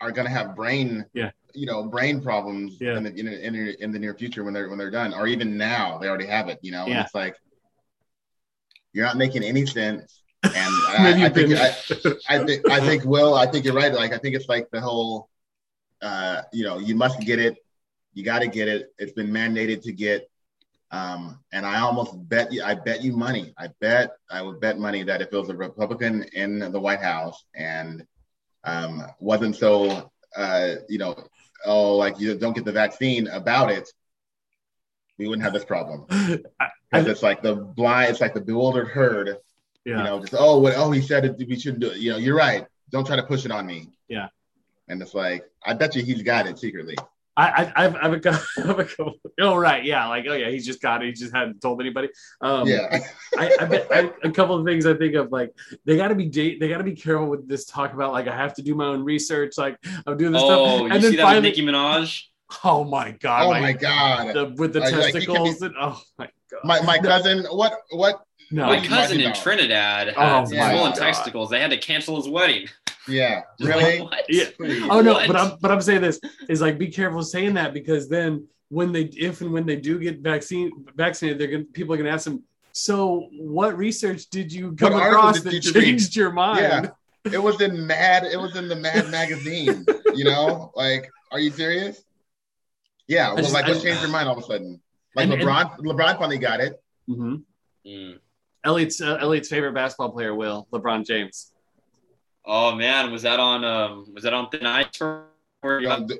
are going to have brain, Yeah. you know, brain problems Yeah. in, the, in, in, in the near future when they're when they're done, or even now they already have it. You know, and it's like you're not making any sense. And I, I think I, I think I think Will, I think you're right. Like I think it's like the whole, uh, you know, you must get it, you got to get it. It's been mandated to get. Um, and I almost bet you, I bet you money. I bet I would bet money that if it was a Republican in the White House and um, wasn't so, uh, you know, oh, like you don't get the vaccine about it, we wouldn't have this problem. Because it's like the blind, it's like the bewildered herd yeah. you know, just oh, what, oh, he said it, we shouldn't do it. You know, you're right. Don't try to push it on me. Yeah. And it's like, I bet you he's got it secretly. I, I, I've, I've a couple, I've a couple. Oh, right, yeah, like, oh yeah, he's just got it. He just hadn't told anybody. Um, yeah. I, I bet I, a couple of things I think of like they got to be da- they got to be careful with this talk about like I have to do my own research. Like I'm doing this oh stuff, you and see then that finally, with nicki minaj oh my god, oh like, my god. the, with the Like, like, be- testicles, and, oh my god, my my cousin, what what? No, my cousin in? Trinidad Oh had my swollen God. testicles. They had to cancel his wedding. Yeah. Really? like. Yeah. Oh no, What? but I'm but I'm saying this is like be careful saying that because then when they if and when they do get vaccine vaccinated, they're gonna people are gonna ask them. So what research did you come What across did that you read?" changed your mind? Yeah. It was in Mad. It was in the Mad magazine. You know, like, are you serious? Yeah. Well, just- like, what changed your mind all of a sudden? Like And- and- LeBron, LeBron finally got it. Mhm. Mm. Elliot's uh, Elliot's favorite basketball player, Will LeBron James. Oh man, was that on um was that on thin ice for? or- Don't,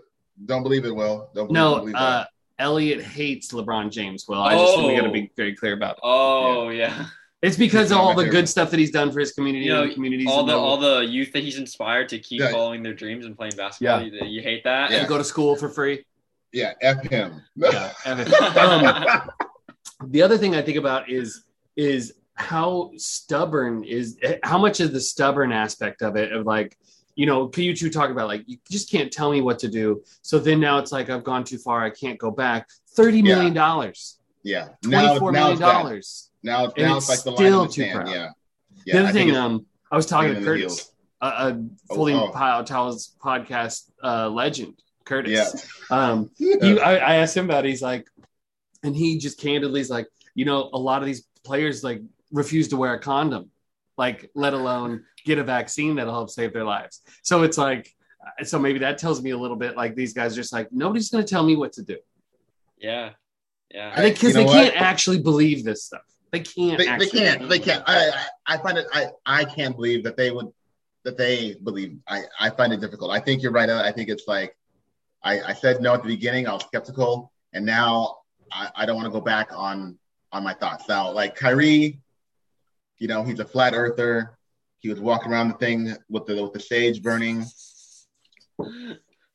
don't believe it, Will. Don't believe, don't No, believe uh, that. Elliot hates LeBron James. Will I just we got to Oh. be very clear about it. Oh yeah. It's because of all the good stuff that he's done for his community You know, and the communities. all in the all the youth that he's inspired to keep Yeah. following their dreams and playing basketball. Yeah. You, you hate that? Yeah. to go to school for free. Yeah, F him. Yeah. f um, the other thing I think about is is how stubborn is how much is the stubborn aspect of it of like you know can you two talk about like you just can't tell me what to do so then now it's like i've gone too far i can't go back 30 million dollars yeah. Now, 24 now million dollars Now, And now it's it's like the line in the sand. proud. Yeah. the other I thing um i was talking to curtis a, a Oh, folding oh. pile towels podcast uh legend curtis Yeah. um he, I, I asked him about it. He's like, and he just candidly is like, you know, a lot of these players like refuse to wear a condom, like let alone get a vaccine that'll help save their lives. So it's like, uh, so maybe that tells me a little bit like these guys are just like nobody's going to tell me what to do yeah. Yeah. I think because You know they can't actually believe this stuff. They can't. they, they can't they can't I, I i find it i i can't believe that they would that they believe i i find it difficult i think you're right i think it's like i i said no at the beginning i was skeptical and now i, I don't want to go back on on my thoughts now like Kyrie, you know he's a flat earther he was walking around the thing with the with the sage burning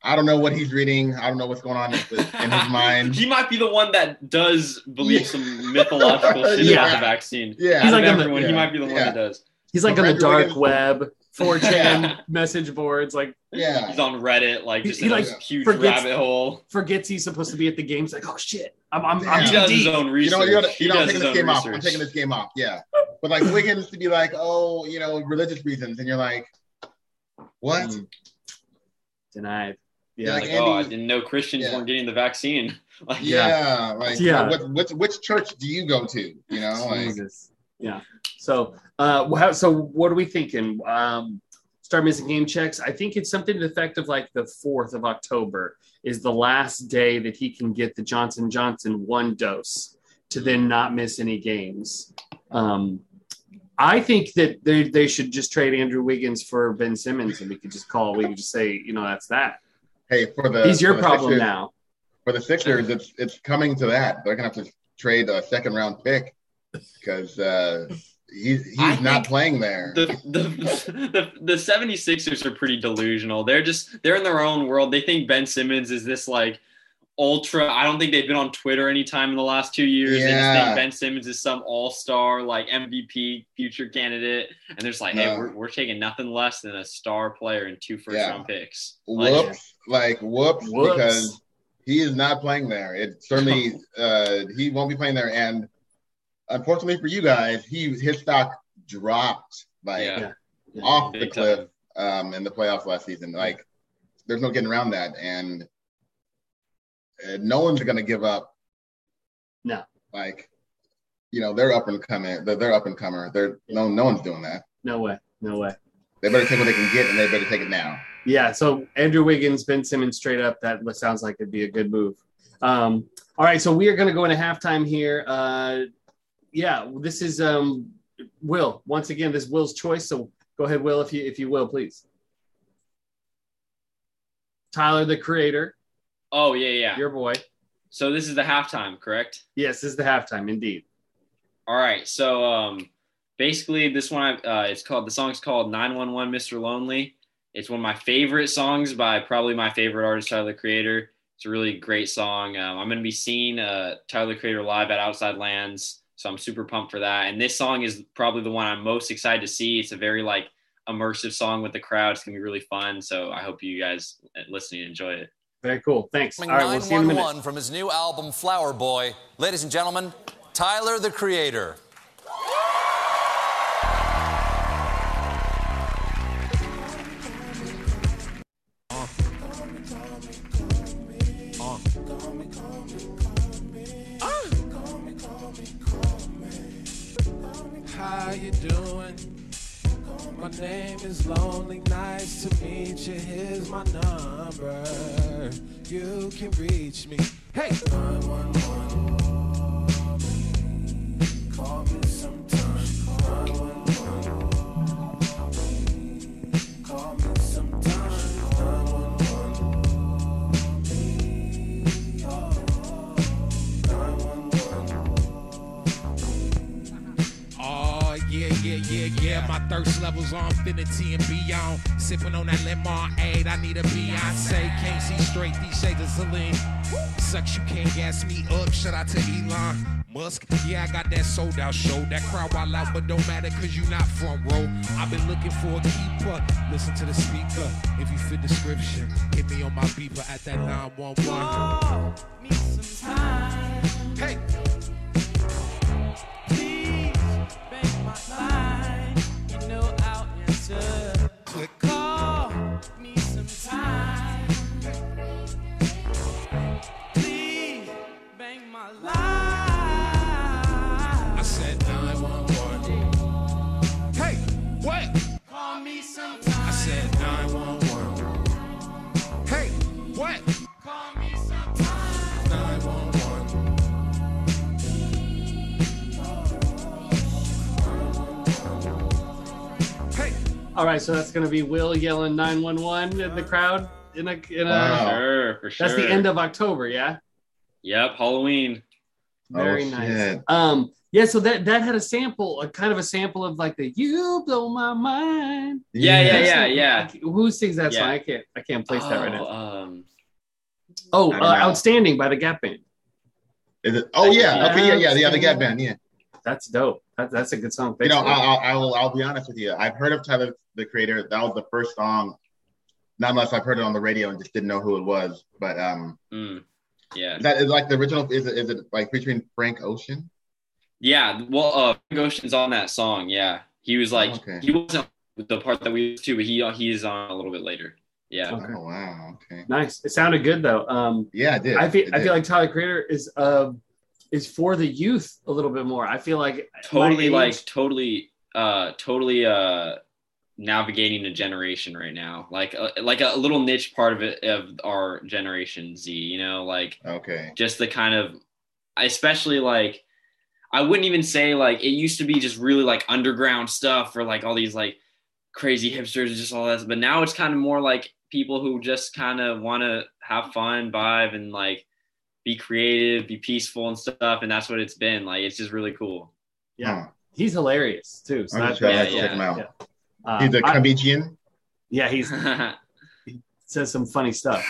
i don't know what he's reading i don't know what's going on in his mind he might be the one that does believe some mythological shit Yeah. about the vaccine. Yeah. He's like on the- everyone, he might be the one Yeah. that does. He's like on the dark web, 4chan Yeah. message boards. Like yeah He's on Reddit, like He- just he, in like, a huge forgets- rabbit hole. forgets he's supposed to be at the games. Like, oh shit, I'm I'm, Yeah. I'm He too does his deep. own You research. know, you know, he you know I'm taking this own game off. I'm taking this game off. Yeah, but like Wiggins to be like, oh, you know, religious reasons, and you're like, what? Mm. Denied. Yeah, Yeah. like, like oh, I Andy- didn't know Christians Yeah. weren't getting the vaccine. Like, Yeah, like Yeah. What, which which church do you go to? You know, like Jesus. Yeah. So, uh, so what are we thinking? Um, start missing game checks. I think it's something to the effect of like the fourth of October is the last day that he can get the Johnson Johnson one dose to then not miss any games. Um, I think that they they should just trade Andrew Wiggins for Ben Simmons, and we could just call. We could just say, you know, that's that. hey, for the He's your the problem Sixers, now. For the Sixers, it's it's coming to that. They're gonna have to trade a second round pick because uh, he's he's I not playing there. the, the the the 76ers are pretty delusional. They're just they're in their own world. They think Ben Simmons is this like ultra. I don't think they've been on Twitter anytime in the last two years. They just think Ben Simmons is some all star like MVP future candidate, and they're just like, hey, No. we're, we're taking nothing less than a star player and two first Yeah. round picks. Like, like whoops, Whoops. because he is not playing there. It certainly uh, he won't be playing there, and unfortunately for you guys, he his stock dropped like Yeah. Yeah. off the Big cliff um, in the playoffs last season. Like there's no getting around that, and uh, no one's gonna give up. No. like you know they're up and coming. They're, they're up and comer. They're no no one's doing that. No way. No way. They better take what they can get, and they better take it now. Yeah, so Andrew Wiggins, Ben Simmons, straight up. That sounds like it'd be a good move. Um, all right, so we are going to go into halftime here. Uh, yeah, this is um, Will. Once again, this is Will's choice. So go ahead, Will, if you if you will, please. Tyler, the creator, oh yeah, yeah. your boy. So this is the halftime, correct? Yes, this is the halftime, indeed. All right. So um, basically, this one uh, it's called the song's called "911 Mr. Lonely." It's one of my favorite songs by probably my favorite artist, Tyler the Creator. It's a really great song. Um, I'm going to be seeing uh, Tyler the Creator live at Outside Lands, so I'm super pumped for that. And this song is probably the one I'm most excited to see. It's a very like immersive song with the crowd. It's going to be really fun. So I hope you guys listening enjoy it. Very cool. Thanks. All right, we'll see you in a minute. 911 from his new album Flower Boy. Ladies and gentlemen, Tyler the Creator. Is Lonely. nights to meet you. Here's my number. You can reach me. Hey, 911. Call me. Thirst levels on infinity and beyond. Sipping on that lemonade, I need a Beyonce. Can't see straight, these shades of Celine. Sucks, you can't gas me up. Shout out to Elon Musk. Yeah, I got that sold out show. That crowd wild out, but don't matter cause you not front row. I've been looking for a keeper. Listen to the speaker. If you fit description, hit me on my beeper at that 911. me some time. Hey, right, so that's gonna be Will yelling 911 in the crowd in a in a. Wow. Sure, for sure. That's the end of October, yeah. Yep, Halloween. Very Oh, nice. shit. Um, yeah, so that that had a sample, a kind of a sample of like the "You Blow My Mind." Yeah, yeah, That's yeah, yeah. I Who sings that song? I can't. I can't place that right now. Oh, Um, Oh, uh, "Outstanding" by the Gap Band. Is it? Oh yeah. Okay. Yeah. Yeah. Yeah. The Gap Band. Yeah. That's dope. That, that's a good song. You know, I'll, I'll, I'll, I'll be honest with you. I've heard of Tyler, the creator. That was the first song. Not unless I've heard it on the radio and just didn't know who it was. But um, mm, yeah, that is like the original. Is it, is it like featuring Frank Ocean? yeah. Well, uh, Frank Ocean's on that song. Yeah, he was like, Okay. he wasn't the part that we used to, but he he's on a little bit later. Yeah. Okay. Oh wow. Okay. nice. It sounded good though. Um, Yeah, it did. I feel It I did. feel like Tyler Creator is uh is for the youth a little bit more. I feel like totally my like totally uh totally uh navigating a generation right now like uh, like a little niche part of it of our generation z you know like Okay. just the kind of especially like i wouldn't even say like it used to be just really like underground stuff or like all these like crazy hipsters and just all that but now it's kind of more like people who just kind of want to have fun vibe and like be creative be peaceful and stuff and that's what it's been like it's just really cool yeah, he's hilarious too. So I'm that's just gonna yeah, check yeah. him out. yeah. Uh, He's a I- comedian. yeah, he's says some funny stuff.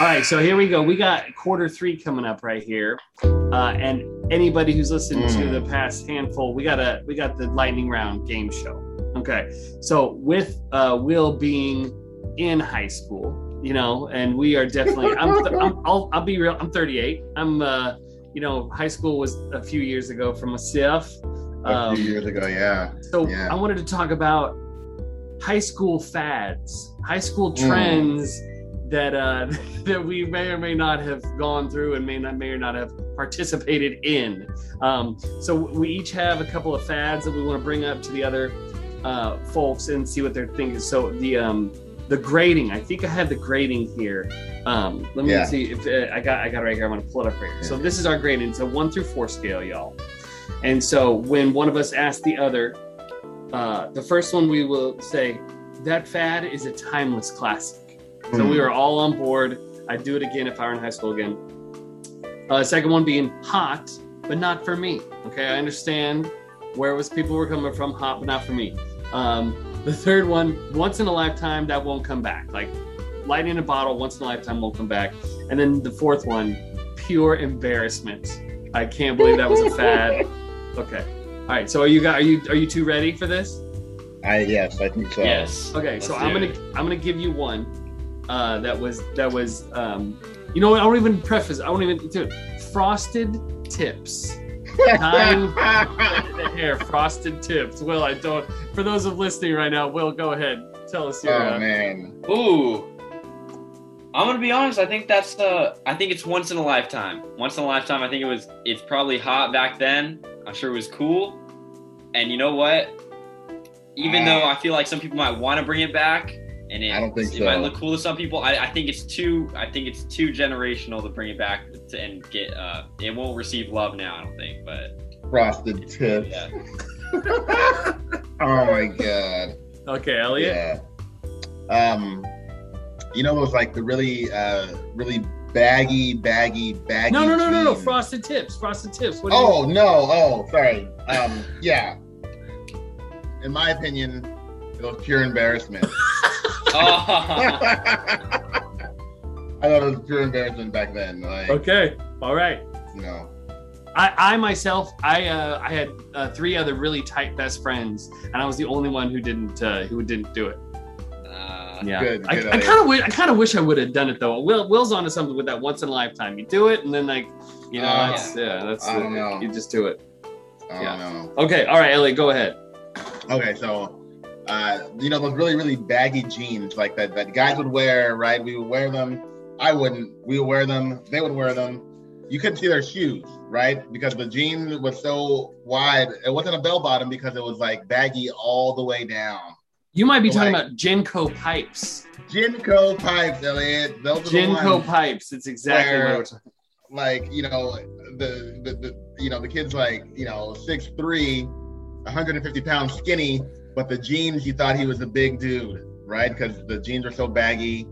All right, so here we go. We got quarter three coming up right here, uh, and anybody who's listened to Mm. the past handful, we got a we got the lightning round game show. Okay, so with uh, Will being in high school, you know, and we are definitely. I'm, I'm I'll, I'll be real. I'm 38. I'm uh, you know, high school was a few years ago for myself. A Um, few years ago, yeah. so Yeah. I wanted to talk about high school fads, high school Mm. trends that uh, that we may or may not have gone through and may not may or not have participated in. Um, so we each have a couple of fads that we want to bring up to the other uh, folks and see what they're thinking. So the um, the grading, I think I have the grading here. Um, let me Yeah. see if uh, I got I got it right here. I'm gonna pull it up right here. So this is our grading. It's a one through four scale, y'all. And so when one of us asks the other, uh, the first one we will say, that fad is a timeless classic. So Hmm. we were all on board. I'd do it again if I were in high school again. Uh, second one being hot, but not for me. Okay, I understand where was people were coming from, hot, but not for me. Um, the third one, once in a lifetime, that won't come back. Like lighting in a bottle, once in a lifetime, won't come back. And then the fourth one, pure embarrassment. I can't believe that was a fad. Okay. All right. So are you guys are you are you two ready for this? I yes, I think so. yes Okay. so Let's I'm gonna it. I'm gonna give you one uh, that was that was um, you know what? I don't even preface. I don't even do it. Frosted tips. Time the hair. Frosted tips. Will I don't. For those of listening right now, Will go ahead. Tell us your. oh uh, man. Ooh. I'm gonna be honest. I think that's uh. I think it's once in a lifetime. Once in a lifetime. I think it was. It's probably hot back then. I'm sure it was cool. And you know what? Even though I feel like some people might want to bring it back, and it, I don't think it so. might look cool to some people. I, I think it's too. I think it's too generational to bring it back to, and get. Uh, it won't receive love now. I don't think. But Frosted tips. yeah. Oh my god. Okay, Elliot. Yeah. Um, you know those like the really, uh, really baggy, baggy, baggy. No, no, no, no, no. jeans? Frosted tips. Frosted tips. What Oh no! Oh, sorry. Um, yeah. in my opinion, it was pure embarrassment. Oh. I thought it was pure embarrassment back then. Like, Okay. All right. you know, I, I myself, I uh, I had uh, three other really tight best friends, and I was the only one who didn't uh, who didn't do it. Uh, Yeah, Good, I, good I kind of wish I kind of wish I would have done it though. Will Will's onto something with that once in a lifetime. You do it, and then like, you know, Uh, that's yeah, that's I don't know. you just do it. I don't Yeah. know. Okay, all right, Ellie, go ahead. Okay, so uh, you know those really really baggy jeans like that that guys would wear, right? We would wear them. I wouldn't. We would wear them. They would wear them. You couldn't see their shoes, right? Because the jean was so wide. It wasn't a bell bottom because it was like baggy all the way down. You might be talking Like- about JNCO pipes. JNCO pipes, Elliot. Those JNCO pipes. It's exactly what Where- talking. like you know the, the the you know the kids like you know six three, 150 pounds skinny, but the jeans you thought he was a big dude, right? Because the jeans are so baggy,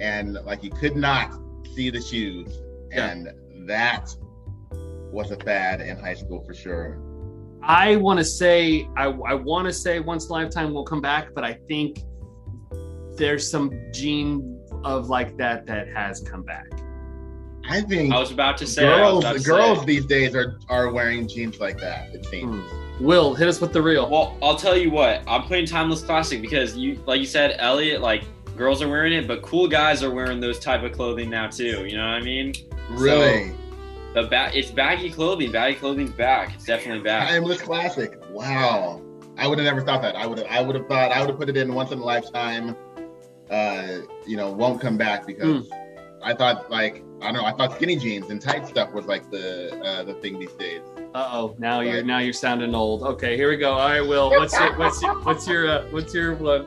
and like you could not see the shoes, Yeah. and that was a fad in high school for sure. I want to say I, I want to say once in a lifetime will come back, but I think there's some gene of like that that has come back. I think I was about to say. Girls about to girls say. these days are are wearing jeans like that. It seems. Will hit us with the real. Well, I'll tell you what. I'm playing Timeless Classic because you, like you said, Elliot, like girls are wearing it, but cool guys are wearing those type of clothing now too. You know what I mean? Really, The ba- it's baggy clothing. Baggy clothing's back. It's definitely back. timeless classic. Wow, I would have never thought that. I would have I would have thought I would have put it in once in a lifetime. Uh, you know, won't come back because Hmm. I thought like I don't know. I thought skinny jeans and tight stuff was like the uh, the thing these days. Uh oh, now you're now you're sounding old. Okay, here we go. All right, Will, what's your what's your what's your uh, what's your one?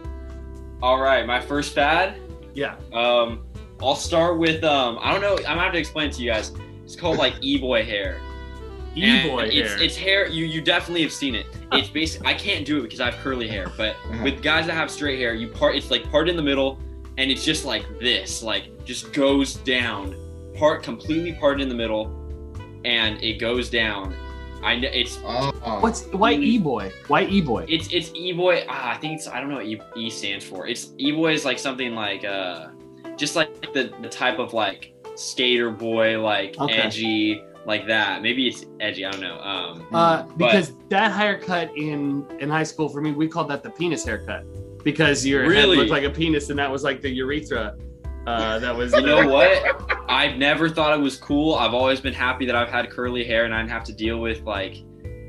All right, my first fad. Yeah. Um, I'll start with um. I don't know. I'm gonna have to explain it to you guys. It's called like e-boy hair. E boy it's, hair. It's hair. You you definitely have seen it. It's basically I can't do it because I have curly hair. But Uh-huh. with guys that have straight hair, you part. It's like part in the middle, and it's just like this. Like just goes down. Part completely part in the middle, and it goes down. I know it's Oh, What's why e boy? Why e boy? it's it's e-boy. Ah, I think it's I don't know what e, e stands for. It's e-boy is like something like uh, just like the the type of like skater boy, like Okay. edgy, like that. Maybe it's edgy. I don't know. Um, Uh, But- because that haircut in in high school for me, we called that the penis haircut because your head looked like a penis, and that was like the urethra. Uh, that was you know what? I've never thought it was cool. I've always been happy that I've had curly hair and I didn't have to deal with like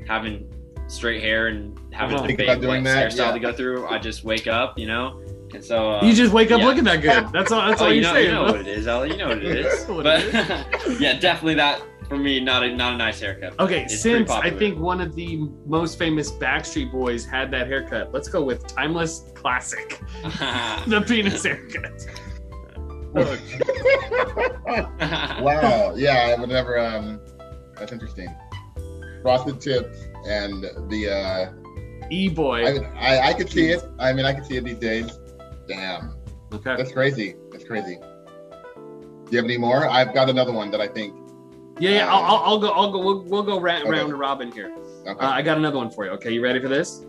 having straight hair and having Uh-huh. a big doing like, that? hairstyle Yeah. to go through. I just wake up, you know, and so uh, You just wake up yeah. looking that good. That's all. That's oh, all you you're know, saying. you know what it is, Ellie. You know what it is. What but it yeah, definitely that for me. Not a not a nice haircut. Okay, since I think one of the most famous Backstreet Boys had that haircut, let's go with timeless classic, the penis haircut. Wow. Yeah, I would never. Um, that's interesting. Frosted tips and the. uh E boy. I, I I could see it. I mean, I could see it these days. Damn, Okay. that's crazy. That's crazy. Do you have any more? I've got another one that I think. Yeah, yeah. I'll, I'll, I'll go. I'll go. We'll, we'll go ra- Okay. round robin here. Okay. Uh, I got another one for you. Okay, you ready for this?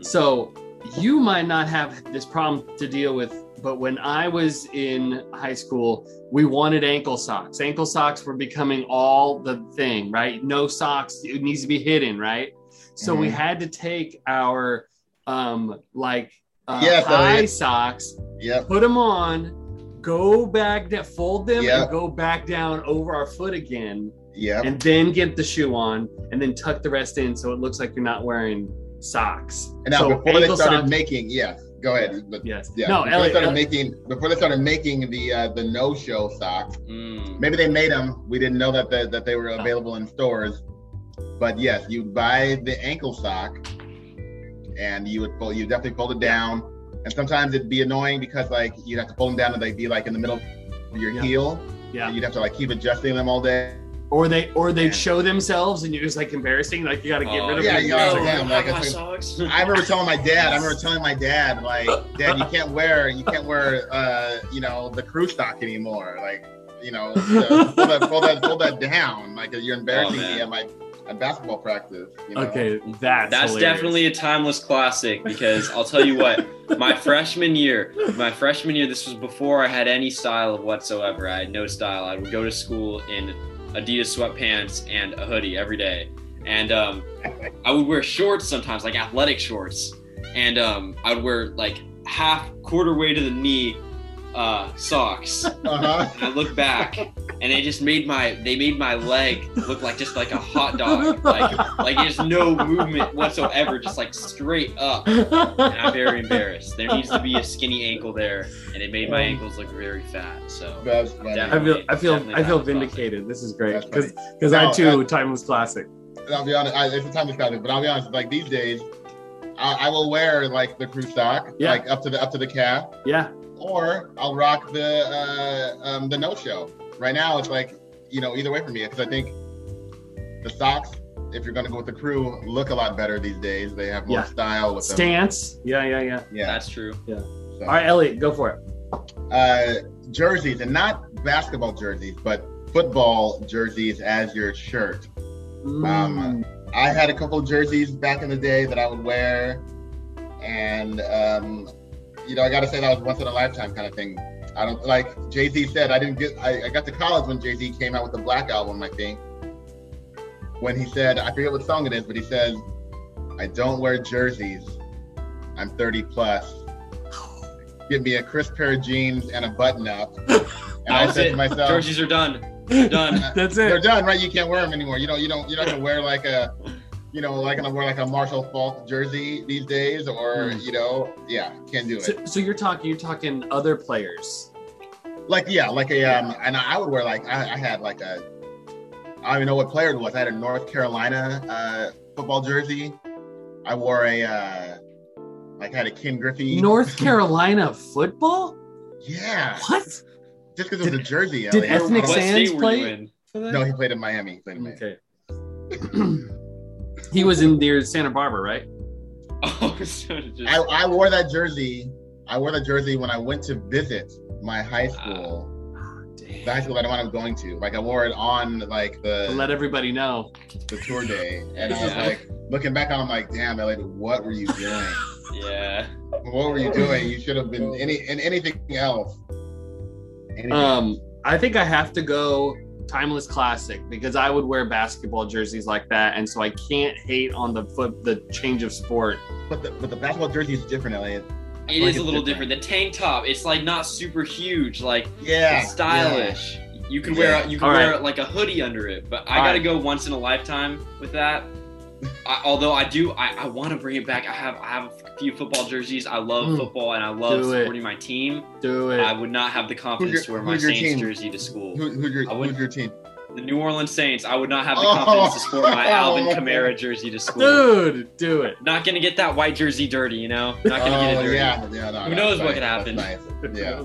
So you might not have this problem to deal with, but when I was in high school, we wanted ankle socks. Ankle socks were becoming all the thing, right? No socks. It needs to be hidden, right? So we Mhm. had to take our um like uh, Yes, high socks, yep. put them on, go back down, fold them, Yep. and go back down over our foot again Yep. and then get the shoe on and then tuck the rest in so it looks like you're not wearing socks. And now so before they started socks- making, yes, go ahead. But yes. yeah, no, before they started Elliot- making before they started making the uh, the no show socks. Mm. Maybe they made them. We didn't know that the, that they were available in stores. But yes, you buy the ankle sock, and you would pull. You definitely fold it down. And sometimes it'd be annoying because like you'd have to pull them down and they'd be like in the middle of your Yeah. heel. yeah. And you'd have to like keep adjusting them all day. Or they or they'd Yeah. show themselves and you're just like embarrassing, like you got to get Oh, rid of yeah, it. you no, I yeah, don't like, have my it's socks. I remember telling my dad. I remember telling my dad like, Dad, you can't wear you can't wear uh you know the crew stock anymore. Like you know, the- pull that pull that pull that down. Like you're embarrassing Oh, man. me at my at basketball practice. You know? Okay, that's That's hilarious. definitely a timeless classic because I'll tell you what, my freshman year, my freshman year, this was before I had any style of whatsoever. I had no style. I would go to school in Adidas sweatpants and a hoodie every day. And um, I would wear shorts sometimes, like athletic shorts. And um, I would wear like half, quarter way to the knee uh, socks. Uh-huh. And I look back, and they just made my they made my leg look like just like a hot dog, like like there's no movement whatsoever, just like straight up. And I'm very embarrassed. There needs to be a skinny ankle there, and it made my ankles look very fat. So That's. I feel I feel I feel timeless classic. vindicated. This is great That's because funny. because I No, too uh, timeless classic. And I'll be honest, I, it's a time classic, but I'll be honest. Like these days, I, I will wear like the crew sock, Yeah. like up to the up to the calf, Yeah, or I'll rock the uh, um, the no show. Right now, it's like you know either way for me because I think the socks, if you're gonna go with the crew, look a lot better these days. They have more Yeah. style with them. stance. Yeah, yeah, yeah. Yeah. that's true. so. All right, Elliot, go for it. uh, jerseys and not basketball jerseys, but football jerseys as your shirt. Mm. Um, I had a couple of jerseys back in the day that I would wear, and um, you know, I got to say that was once in a lifetime kind of thing. I don't like Jay Z said. I didn't get. I, I got to college when Jay Z came out with the Black album. I think when he said, I forget what song it is, but he says, "I don't wear jerseys. I'm 30 plus. Give me a crisp pair of jeans and a button up." And I said it. to myself, Jerseys are done. Done. That's it. they're done, right? You can't wear them anymore. You don't. You don't. You're not gonna wear like a, you know, like gonna wear like a Marshall Faulk jersey these days, or Hmm. you know, yeah, can't do it. So, so you're talking you're talking other players. like yeah, like a um, and I would wear like I, I had like a, I don't even know what player it was. I had a North Carolina uh, football jersey. I wore a, uh, like I had a Ken Griffey. North Carolina football? Yeah, What? just because it was a jersey. did Ethnic I What don't- Sands play? For that? No, he played in Miami. He played in Miami. Okay. he was in near Santa Barbara, right? Oh, so just, I, I wore that jersey. I wore that jersey when I went to visit my high school. Damn. the high school that I'm going to. Like I wore it on like To the let everybody know. the tour day, and I was like looking back on, I'm like, damn, Elliot, what were you doing? yeah. what were you doing? You should have been any in anything else. Anything Um, I think I have to go timeless classic because I would wear basketball jerseys like that, and so I can't hate on the foot the change of sport. but the but the basketball jersey is different, Elliot. It Like is a little different. different. The tank top, it's like not super huge. Like Yeah, it's stylish. You can Yeah. wear you can All wear right. like a hoodie under it, but I All gotta right. go once in a lifetime with that. I, although I do, I, I want to bring it back. I have I have a few football jerseys. I love Mm. football and I love Do it. supporting my team. Do it. I would not have the confidence your- to wear my who's your Saints team? jersey to school. Who, who's your wouldn't- who's your team? The New Orleans Saints. I would not have the Oh. confidence to sport my Alvin Kamara jersey to school. Dude, do it. Not gonna get that white jersey dirty, you know. Not gonna get it Oh dirty. yeah, yeah. No, Who knows that's what could happen? Nice. Yeah.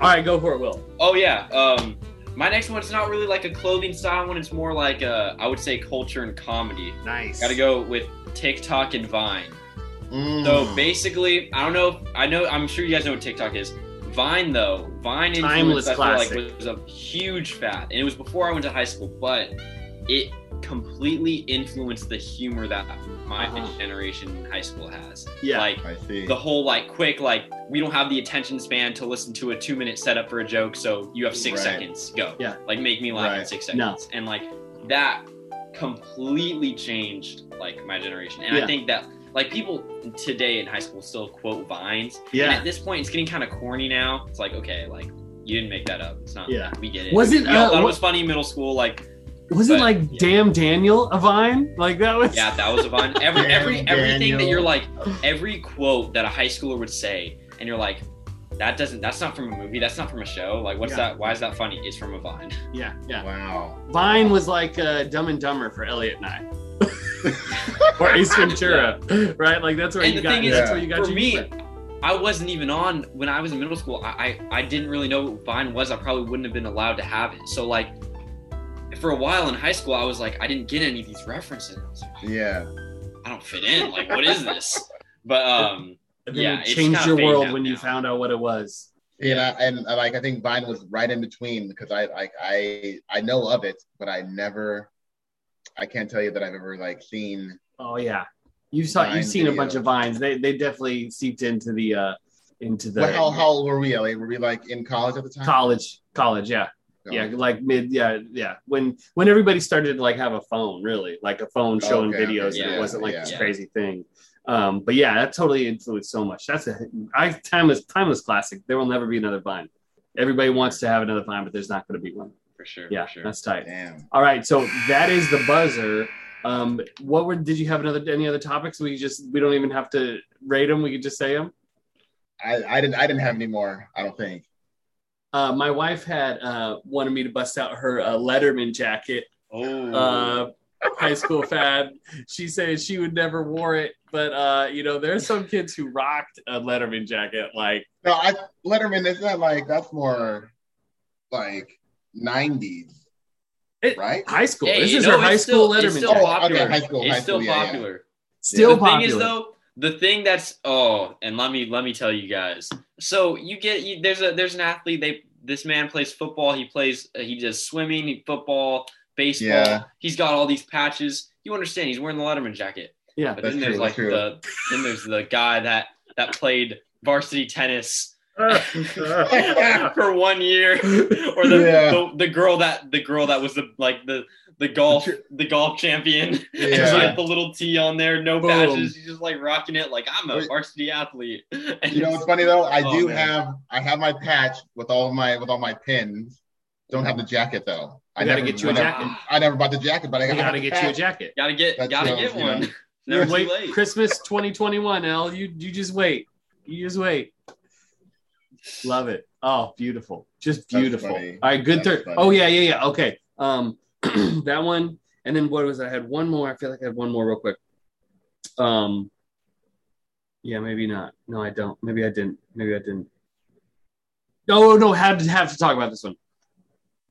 All right, go for it, Will. Oh yeah. Um, my next one's not really like a clothing style one. It's more like a, I would say culture and comedy. Nice. Got to go with TikTok and Vine. Mm. So basically, I don't know. I know. I'm sure you guys know what TikTok is. Vine though, Vine Timeless influence I feel classic. like was a huge fad, and it was before I went to high school, but it completely influenced the humor that my Uh-huh. generation in high school has. Yeah. Like I see. the whole like quick like we don't have the attention span to listen to a two minute setup for a joke so you have six Right. seconds go Yeah. like make me laugh in Right. six No. seconds and like that completely changed like my generation and Yeah. i think that like people today in high school still quote vines and Yeah. at this point it's getting kind of corny now it's like okay like you didn't make that up it's not Yeah. we get it Was it, we all uh, thought it what- was funny in middle school like Was it like yeah. Damn Daniel a Vine? Like that was yeah that was a vine every Damn, every everything that you're like every quote that a high schooler would say and you're like that doesn't that's not from a movie that's not from a show like what's Yeah. that why is that funny it's from a vine Yeah, yeah. Wow. Vine was like uh, Dumb and Dumber for Elliot and I. or Ace Ventura, right? Like that's where and you the got. thing is that's where you got for your me humor. i wasn't even on when i was in middle school I, I i didn't really know what vine was i probably wouldn't have been allowed to have it so like for a while in high school i was like i didn't get any of these references I was like, Yeah. i don't fit in like what is this but um then yeah, it changed your world out when you found out what it was. And I, and like I think Vine was right in between because I like I I know of it, but I never I can't tell you that I've ever like seen. Oh yeah, you saw Vine you've seen a bunch of vines. They they definitely seeped into the uh into the Well, how how old were we, Elliot? Were we like in college at the time? college college. Yeah, yeah, like mid. Yeah, yeah. When when everybody started to like have a phone, really like a phone Oh, showing okay, videos, okay, and it wasn't like yeah. this crazy thing. Um, but yeah, that totally influenced so much. That's a I timeless timeless classic. There will never be another Vine. Everybody wants to have another Vine, but there's not going to be one. for sure. Yeah, for sure. that's tight. Damn. All right, so that is the buzzer. Um, what were did you have another any other topics? We just we don't even have to rate them. We could just say them. I, I didn't I didn't have any more. I don't think. Uh, my wife had uh, wanted me to bust out her uh, Letterman jacket. Oh, Uh, high school fad. She said she would never wore it, but uh, you know, there's some kids who rocked a Letterman jacket. Like, No, I Letterman. is not like that's more like '90s, It- right? high school. Hey, this is know, her high school still, Letterman It's still jacket. popular. Okay, high school, it's high still school, yeah, yeah. popular. Still the popular. thing is though, the thing that's oh, and let me let me tell you guys. So you get you, there's a there's an athlete. They this man plays football. He plays uh, he does swimming, football, baseball. Yeah. He's got all these patches. You understand? He's wearing the Letterman jacket. yeah, But That's then there's true, like the then there's the guy that that played varsity tennis for one year, or the, Yeah. the the girl that the girl that was the like the the golf the golf champion. Yeah. Just like the little T on there, no Boom. patches. He's just like rocking it like I'm a varsity athlete. And You know what's funny though? I Oh, do man. have I have my patch with all of my with all my pins. Don't have the jacket though. I gotta never get you a jacket. I never bought the jacket, but I We got gotta get you a jacket. gotta get That gotta shows, get you one. know. Never wait, late. Christmas 2021, L. You you just wait. You just wait. Love it. Oh, beautiful. Just beautiful. All right, good third. Oh yeah, yeah, yeah. Okay. Um that one. And then what was it? I had one more. I feel like I had one more real quick. Um yeah, maybe not. No, I don't. Maybe I didn't. Maybe I didn't. No, no, had to have to talk about this one.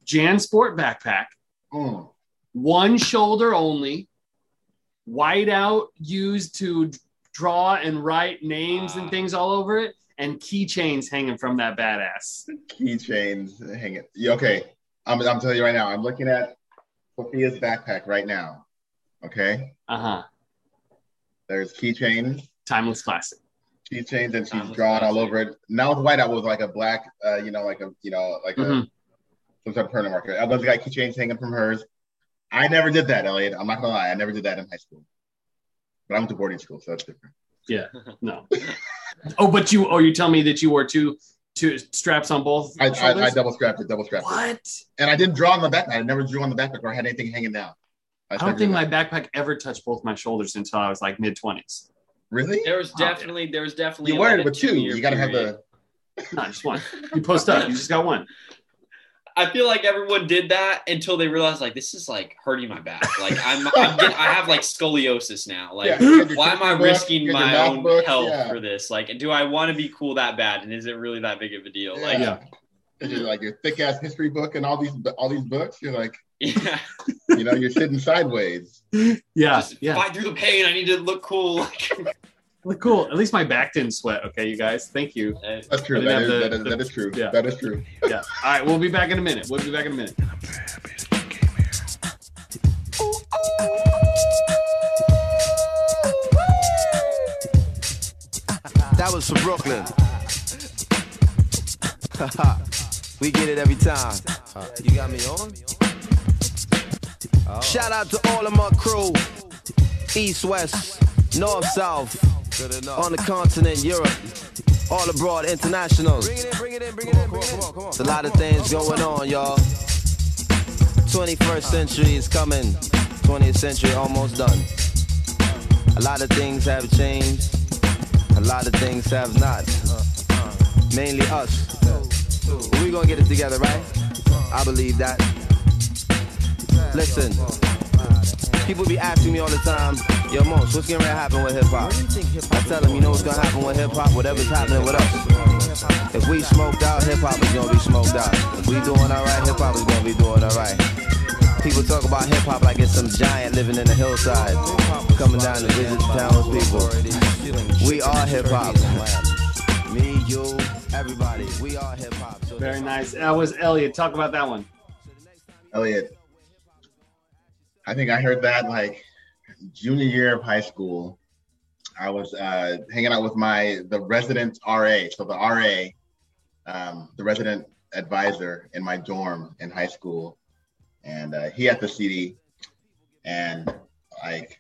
JanSport backpack, Mm. one shoulder only, white out used to draw and write names and Ah. things all over it, and keychains hanging from that badass. Keychains hanging. Okay. I'm I'm telling you right now, I'm looking at Sophia's backpack right now. Okay. Uh huh. There's keychains, Timeless classic. keychains, and she's Timeless drawn all over it. Now with whiteout was like a black, uh, you know, like a you know, like a Mhm. some sort of permanent marker. Everyone's got keychains hanging from hers. I never did that, Elliot. I'm not gonna lie, I never did that in high school. But I went to boarding school, so that's different. Yeah. No. oh, but you. Oh, you tell me that you wore two two straps on both I, I. I double strapped it, double strapped it. what? And I didn't draw on the backpack. I never drew on the backpack or had anything hanging down. I don't think my backpack ever touched both my shoulders until I was like mid twenties. really. There was Oh, definitely there was definitely You like wear it with two. You gotta have period. the. No, just one. You post up. You just got one. I feel like everyone did that until they realized like this is like hurting my back. Like I'm, I'm get, I have like scoliosis now. Like Yeah, you got your why am I picture book, risking you got your my own book, health yeah. for this? Like, do I want to be cool that bad? And is it really that big of a deal? Like, Yeah. And you're like your thick ass history book and all these all these books. You're like, yeah, you know, you're sitting sideways. Yeah, just yeah. fight through the pain. I need to look cool. Look cool. At least my back didn't sweat. Okay, you guys. Thank you. That's true. I didn't That have is, the- that, is, the- that is true. yeah. That is true. Yeah. All right, we'll be back in a minute. We'll be back in a minute. That was from Brooklyn. we get it every time. You got me on? Shout out to all of my crew. East, west, north, south. On the continent, Europe. All abroad, international. Bring it in, bring it in, bring it in, bring it in. There's a lot of things going on, y'all. 21st century is coming. 20th century almost done. A lot of things have changed. A lot of things have not. Mainly us. But we gonna get it together, right? I believe that. Listen. People be asking me all the time, yo, Mos, what's gonna happen with hip hop? I tell them, you know what's gonna happen with hip hop? Whatever's happening with us. If we smoked out, hip hop is gonna be smoked out. If we doing alright, hip hop is gonna be doing alright. People talk about hip hop like it's some giant living in the hillside, coming down to visit the townspeople. We are hip hop. Me, you, everybody. We are hip hop. So Very nice. That was Elliot. Talk about that one. Elliot, I think I heard that like junior year of high school. I was uh, hanging out with my the resident RA, so the RA, um, the resident advisor in my dorm in high school, and uh, he had the CD, and like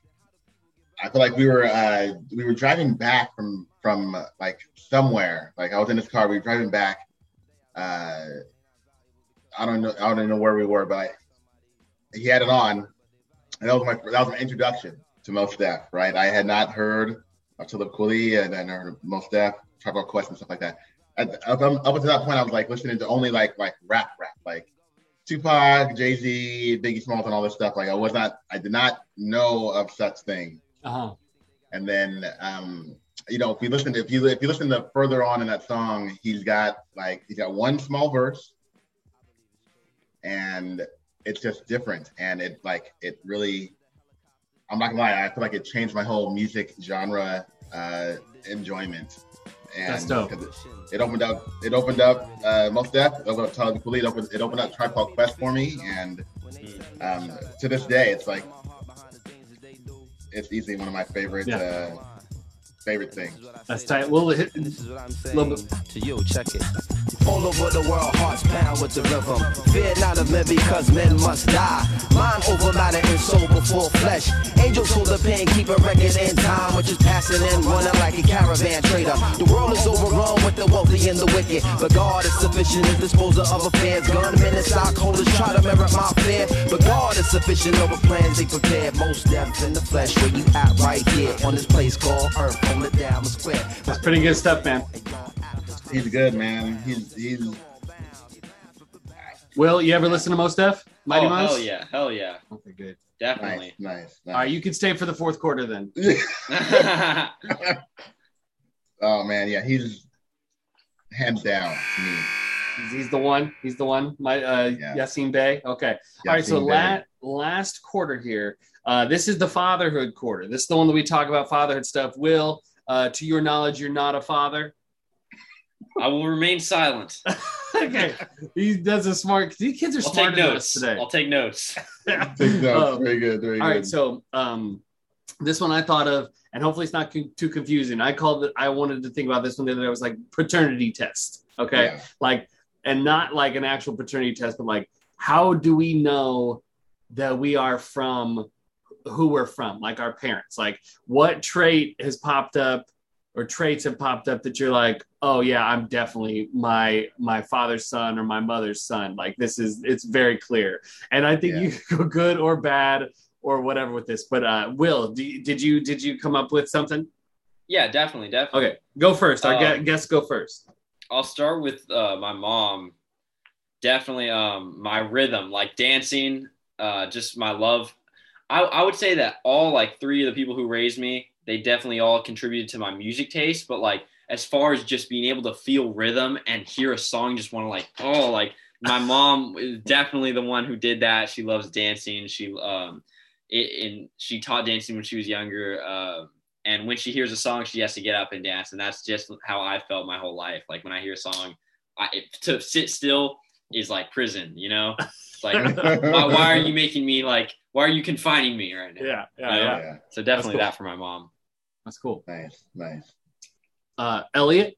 I feel like we were uh, we were driving back from from uh, like somewhere. Like I was in this car, we were driving back. Uh, I don't know, I don't know where we were, but I, he had it on, and that was my that was my introduction to Mos Def. Right, I had not heard of Talib Kweli and then heard Mos Def, Tribe Called Quest, and stuff like that. Up, up, up until that point, I was like listening to only like like rap, rap, like Tupac, Jay Z, Biggie Smalls, and all this stuff. Like I was not, I did not know of such thing. Uh-huh. And then, um, you know, if you listen to if you if you listen to further on in that song, he's got like he's got one small verse, and it's just different, and it like it really. I'm not gonna lie, I feel like it changed my whole music genre uh, enjoyment. And That's dope. 'cause It, it opened up. It opened up uh, Mos Def. It opened up Talib Kweli. It opened. It opened up Tribe Called Quest for me, and um, to this day, it's like it's easily one of my favorite Yeah. uh, favorite things. That's tight. We'll hit a little bit. To you, check it. All over the world, hearts pound with the rhythm. Fear not of men because men must die. Mind over matter and soul before flesh. Angels hold the pen, keep a record in time, which is passing in, running like a caravan trader. The world is overrun with the wealthy and the wicked, but God is sufficient in disposal of affairs. Gunmen and stockholders try to merit my fear, but God is sufficient over plans they prepared. Mos Def in the flesh, where you at right here on this place called Earth on the Diamond Square. That's pretty good stuff, man. He's good, man. He's he's Will, you ever listen to Mos Def? Mighty oh, Mouse? hell yeah, hell yeah, Okay, good. definitely. nice, nice. All right, you can stay for the fourth quarter then. oh man, yeah, he's hands down to me. He's, he's the one. He's the one. My uh, Yeah. Yasiin Bey. Okay. All right. So la- last quarter here. Uh, this is the fatherhood quarter. This is the one that we talk about fatherhood stuff. Will, uh, to your knowledge, you're not a father. I will remain silent. okay. He does a smart. These kids are I'll take us notes. today. I'll take notes. Big notes. Um, very good, very All good. right, so um, this one I thought of, and hopefully it's not co- too confusing. I called it. I wanted to think about this one the other day. I was like paternity test. Okay, Yeah. like, and not like an actual paternity test, but like, how do we know that we are from who we're from, like our parents? Like, what trait has popped up? Or traits have popped up that you're like, oh yeah, I'm definitely my my father's son or my mother's son. Like this is it's very clear, and I think Yeah. you could go good or bad or whatever with this. But uh, Will, do did you did you come up with something? Yeah, definitely, definitely. Okay, go first. Our Um, gu- guests go first. I'll start with uh, my mom. Definitely, um, my rhythm, like dancing, uh, just my love. I, I would say that all like three of the people who raised me, they definitely all contributed to my music taste. But like as far as just being able to feel rhythm and hear a song, just want to like oh like my mom is definitely the one who did that. She loves dancing. She um, it, and she taught dancing when she was younger. Uh, and when she hears a song, she has to get up and dance, and that's just how I felt my whole life. Like when I hear a song, I, to sit still is like prison, you know. It's like why, why are you making me like? Why are you confining me right now? Yeah, yeah, You know? yeah. yeah, So definitely cool. that for my mom. That's cool. nice, nice. Uh, Elliot,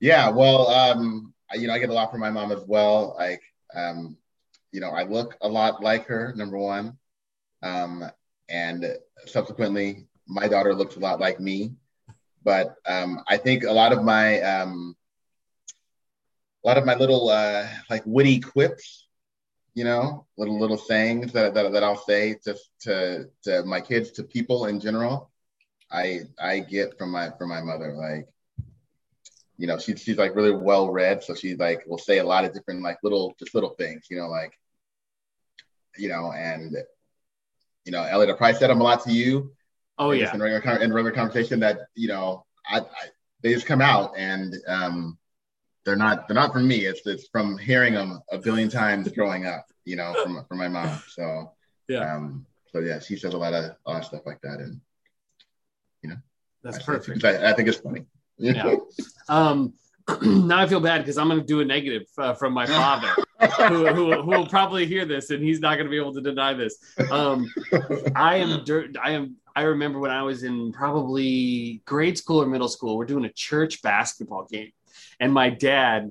Yeah, well, um, I- you know, I get a lot from my mom as well. Like, um, you know, I look a lot like her, number one. Um, and subsequently, my daughter looks a lot like me. But um, I think a lot of my um, a lot of my little uh, like witty quips, you know, little little sayings that, that, that I'll say to, to to my kids, to people in general, I I get from my from my mother. Like, you know, she's she's like really well read, so she like will say a lot of different like little just little things, you know, like, you know, and you know, Elliot, I probably said them a lot to you. oh yeah, in regular in regular conversation that you know, I, I they just come out and um, they're not they're not from me. It's it's from hearing them a billion times growing up, you know, from from my mom. So yeah, um, so yeah, she says a lot of a lot of stuff like that, and that's perfect. I, I think it's funny. Yeah. Um, now I feel bad because I'm going to do a negative uh, from my father, who, who, who will probably hear this, and he's not going to be able to deny this. Um, I am dir- I am I remember when I was in probably grade school or middle school, we're doing a church basketball game, and my dad,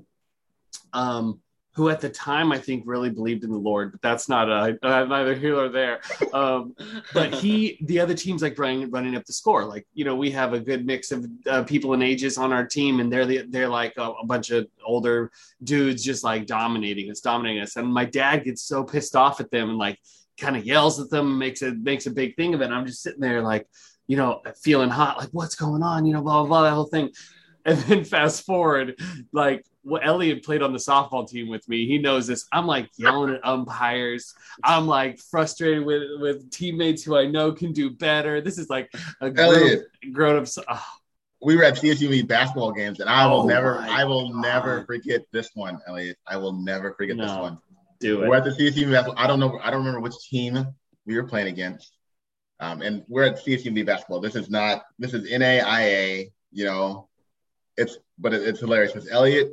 um, who at the time I think really believed in the Lord, but that's not a, uh, neither here nor there. Um, but he, the other teams like running running up the score. Like you know, we have a good mix of uh, people and ages on our team, and they're the, they're like a, a bunch of older dudes just like dominating us, dominating us. And my dad gets so pissed off at them and like kind of yells at them, makes it makes a big thing of it. And I'm just sitting there like, you know, feeling hot, like what's going on, you know, blah blah blah, that whole thing. And then fast forward, like what Elliot played on the softball team with me. He knows this. I'm like yelling at umpires. I'm like frustrated with with teammates who I know can do better. This is like a grown, grown up. Oh, we were at CSUV basketball games, and I will Oh never, I will never forget this one, Elliot. I will never forget this one. do it. We're at the CSUV basketball. I don't know. I don't remember which team we were playing against. Um, and we're at CSUV basketball. This is not. This is NAIA. You know, it's but it, it's hilarious because Elliot,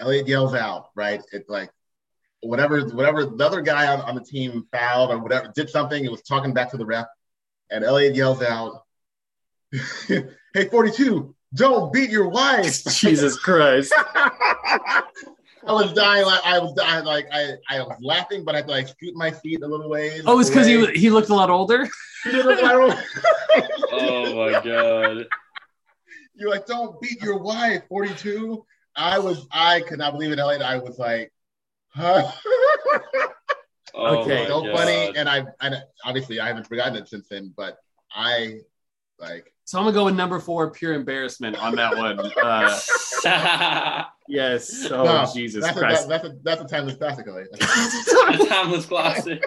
Elliot yells out right. It's like whatever, whatever the other guy on, on the team fouled or whatever did something. It was talking back to the ref, and Elliot yells out, "Hey, 42, don't beat your wife." Jesus Christ. I was dying. Like I was dying. Like I, I was laughing, but I had to like scoot my feet a little ways. Oh, it's because he he looked a lot older. He did look like- Oh my god. You're like, don't beat your wife. Forty-two. I was. I could not believe it, Elliot. I was like, huh? Oh Okay. so God. funny. And I, and obviously, I haven't forgotten it since then. But I, like, So I'm gonna go with number four, pure embarrassment on that one. Uh, yes. Oh no, Jesus that's Christ. A, that's a that's a timeless classic, Elliot. A timeless classic.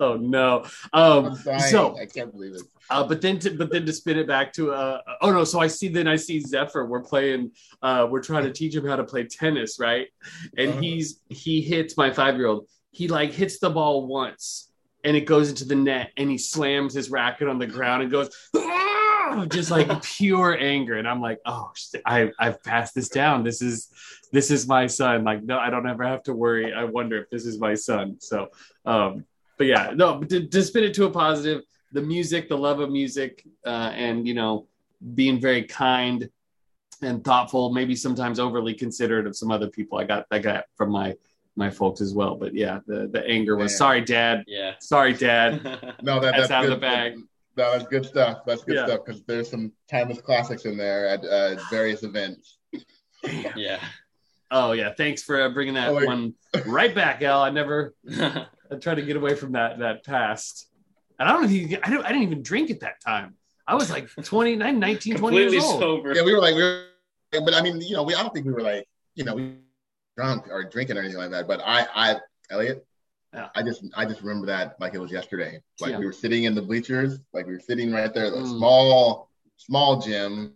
Oh no. I'm Um. So, I can't believe it. uh, but then to but then to spin it back to uh oh no. So I see then I see Zephyr. We're playing. Uh, we're trying to teach him how to play tennis, right? And Uh-huh. he's he hits my five year old. He like hits the ball once. And it goes into the net, and he slams his racket on the ground and goes, "Ah!" just like pure anger. And I'm like, oh, I I've passed this down. This is this is my son. Like, no, I don't ever have to worry. I wonder if this is my son. So, um, but yeah, no, to, to spin it to a positive, the music, the love of music, uh, and you know, being very kind and thoughtful, maybe sometimes overly considerate of some other people. I got I got from my my folks as well. But yeah, the the anger was Man. sorry, dad. Yeah. Sorry, dad. No, that, That's that's, out of good. the bag. No, that's good stuff. That's good Yeah. stuff because there's some timeless classics in there at uh, various events. Yeah. Oh yeah, thanks for uh, bringing that Oh, wait. one right back, Al. I never I tried to get away from that that past. And I don't know if you, I, don't, I didn't even drink at that time. I was like 29, 19, 20 years old. sober. Yeah, we were like, we were, but I mean, you know, we I don't think we were like, you know, we drunk or drinking or anything like that. But I, I, Elliot, Yeah. I just, I just remember that like it was yesterday. Like Yeah. we were sitting in the bleachers, like we were sitting right there, the Mm. small, small gym,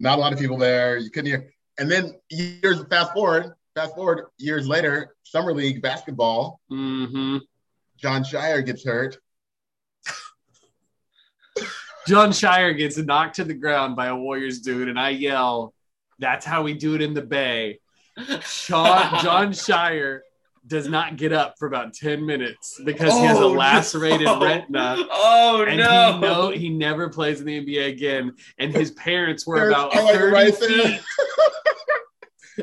not a lot of people there. You couldn't hear. And then years fast forward, fast forward years later, summer league basketball. hmm Jon Scheyer gets hurt. Jon Scheyer gets knocked to the ground by a Warriors dude, and I yell, "That's how we do it in the Bay." Sean, Jon Scheyer does not get up for about ten minutes because he has a Oh, lacerated no. retina. Oh and no. he know he never plays in the NBA again. And his parents were about 30 right feet.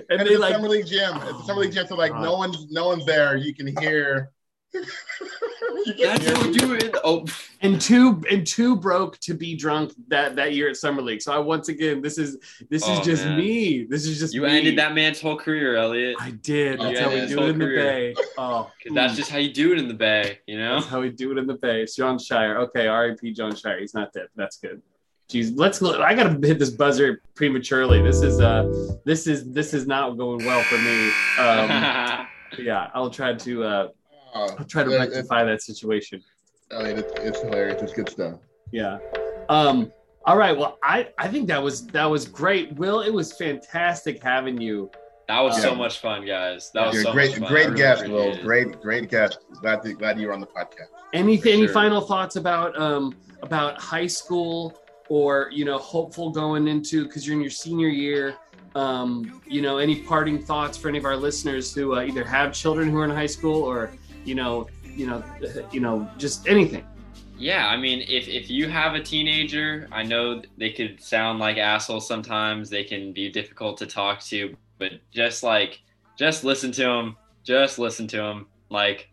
And, And they it's like summer league gym. It's a summer league gym, so like God. no one's no one's there. You can hear. you can That's hear- how we do it. Oh, and two and two broke to be drunk that that year at summer league. So I once again, this is this is Oh, just man. me. This is just you me. ended that man's whole career, Elliot. I did. That's Yeah, how we do it whole in the. Bay. Oh, hmm. that's just how you do it in the Bay, you know? That's how we do it in the Bay. It's Jon Scheyer. Okay, R.I.P. Jon Scheyer. He's not dead. That's good. Jeez, let's. look- I gotta hit this buzzer prematurely. This is uh, this is this is not going well for me. Um, yeah, I'll try to uh, Oh, I'll try to rectify that situation. I mean, it's, it's hilarious. It's good stuff. Yeah. Um. All right. Well, I I think that was that was great. Will, it was fantastic having you. that was so much fun, guys. That was You're so great, much fun. Great really guest, appreciate Will. it. Great, great guest. Glad to, glad you were on the podcast. Anything? Any final thoughts about um about high school or you know hopeful going into because you're in your senior year Um, you know, any parting thoughts for any of our listeners who uh, either have children who are in high school or you know, you know, you know, just anything. Yeah, I mean, if if you have a teenager, I know they could sound like assholes sometimes. They can be difficult to talk to, but just like just listen to them. Just listen to them. Like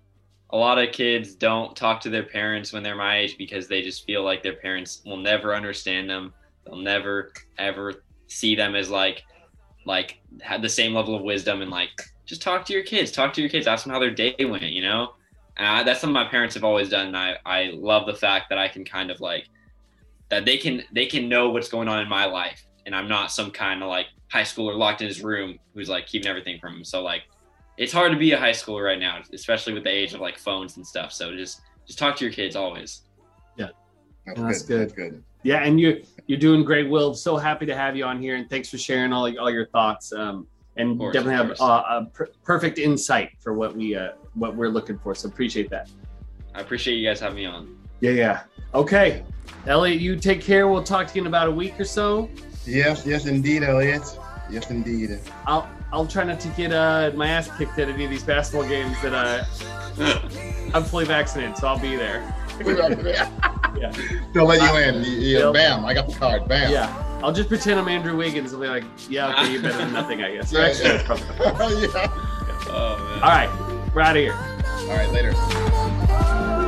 a lot of kids don't talk to their parents when they're my age because they just feel like their parents will never understand them. They'll never ever see them as like like have the same level of wisdom and like just talk to your kids. Talk to your kids. Ask them how their day went. You know and I, that's something my parents have always done and I, I love the fact that i can kind of like that they can they can know what's going on in my life and i'm not some kind of like high schooler locked in his room who's like keeping everything from him so like it's hard to be a high schooler right now especially with the age of like phones and stuff so just just talk to your kids always That's, That's good. good. That's good. Yeah, and you you're doing great, Will. So happy to have you on here, and thanks for sharing all all your thoughts. Um, and course, definitely have uh, a per- perfect insight for what we uh, what we're looking for. So appreciate that. i appreciate you guys having me on Yeah, yeah. Okay, Elliot, you take care. We'll talk to you in about a week or so. Yes, yes, indeed, Elliot. Yes, indeed. I'll I'll try not to get uh, my ass kicked at any of these basketball games that uh, I'm fully vaccinated, so I'll be there. Yeah. They'll let you in. You- you- Bam! I got the card. Bam. Yeah, I'll just pretend I'm Andrew Wiggins. I'll be like, yeah, okay, you're better than nothing, I guess. Yeah, Actually, yeah. probably- yeah. oh man All right, we're out of here. All right, later.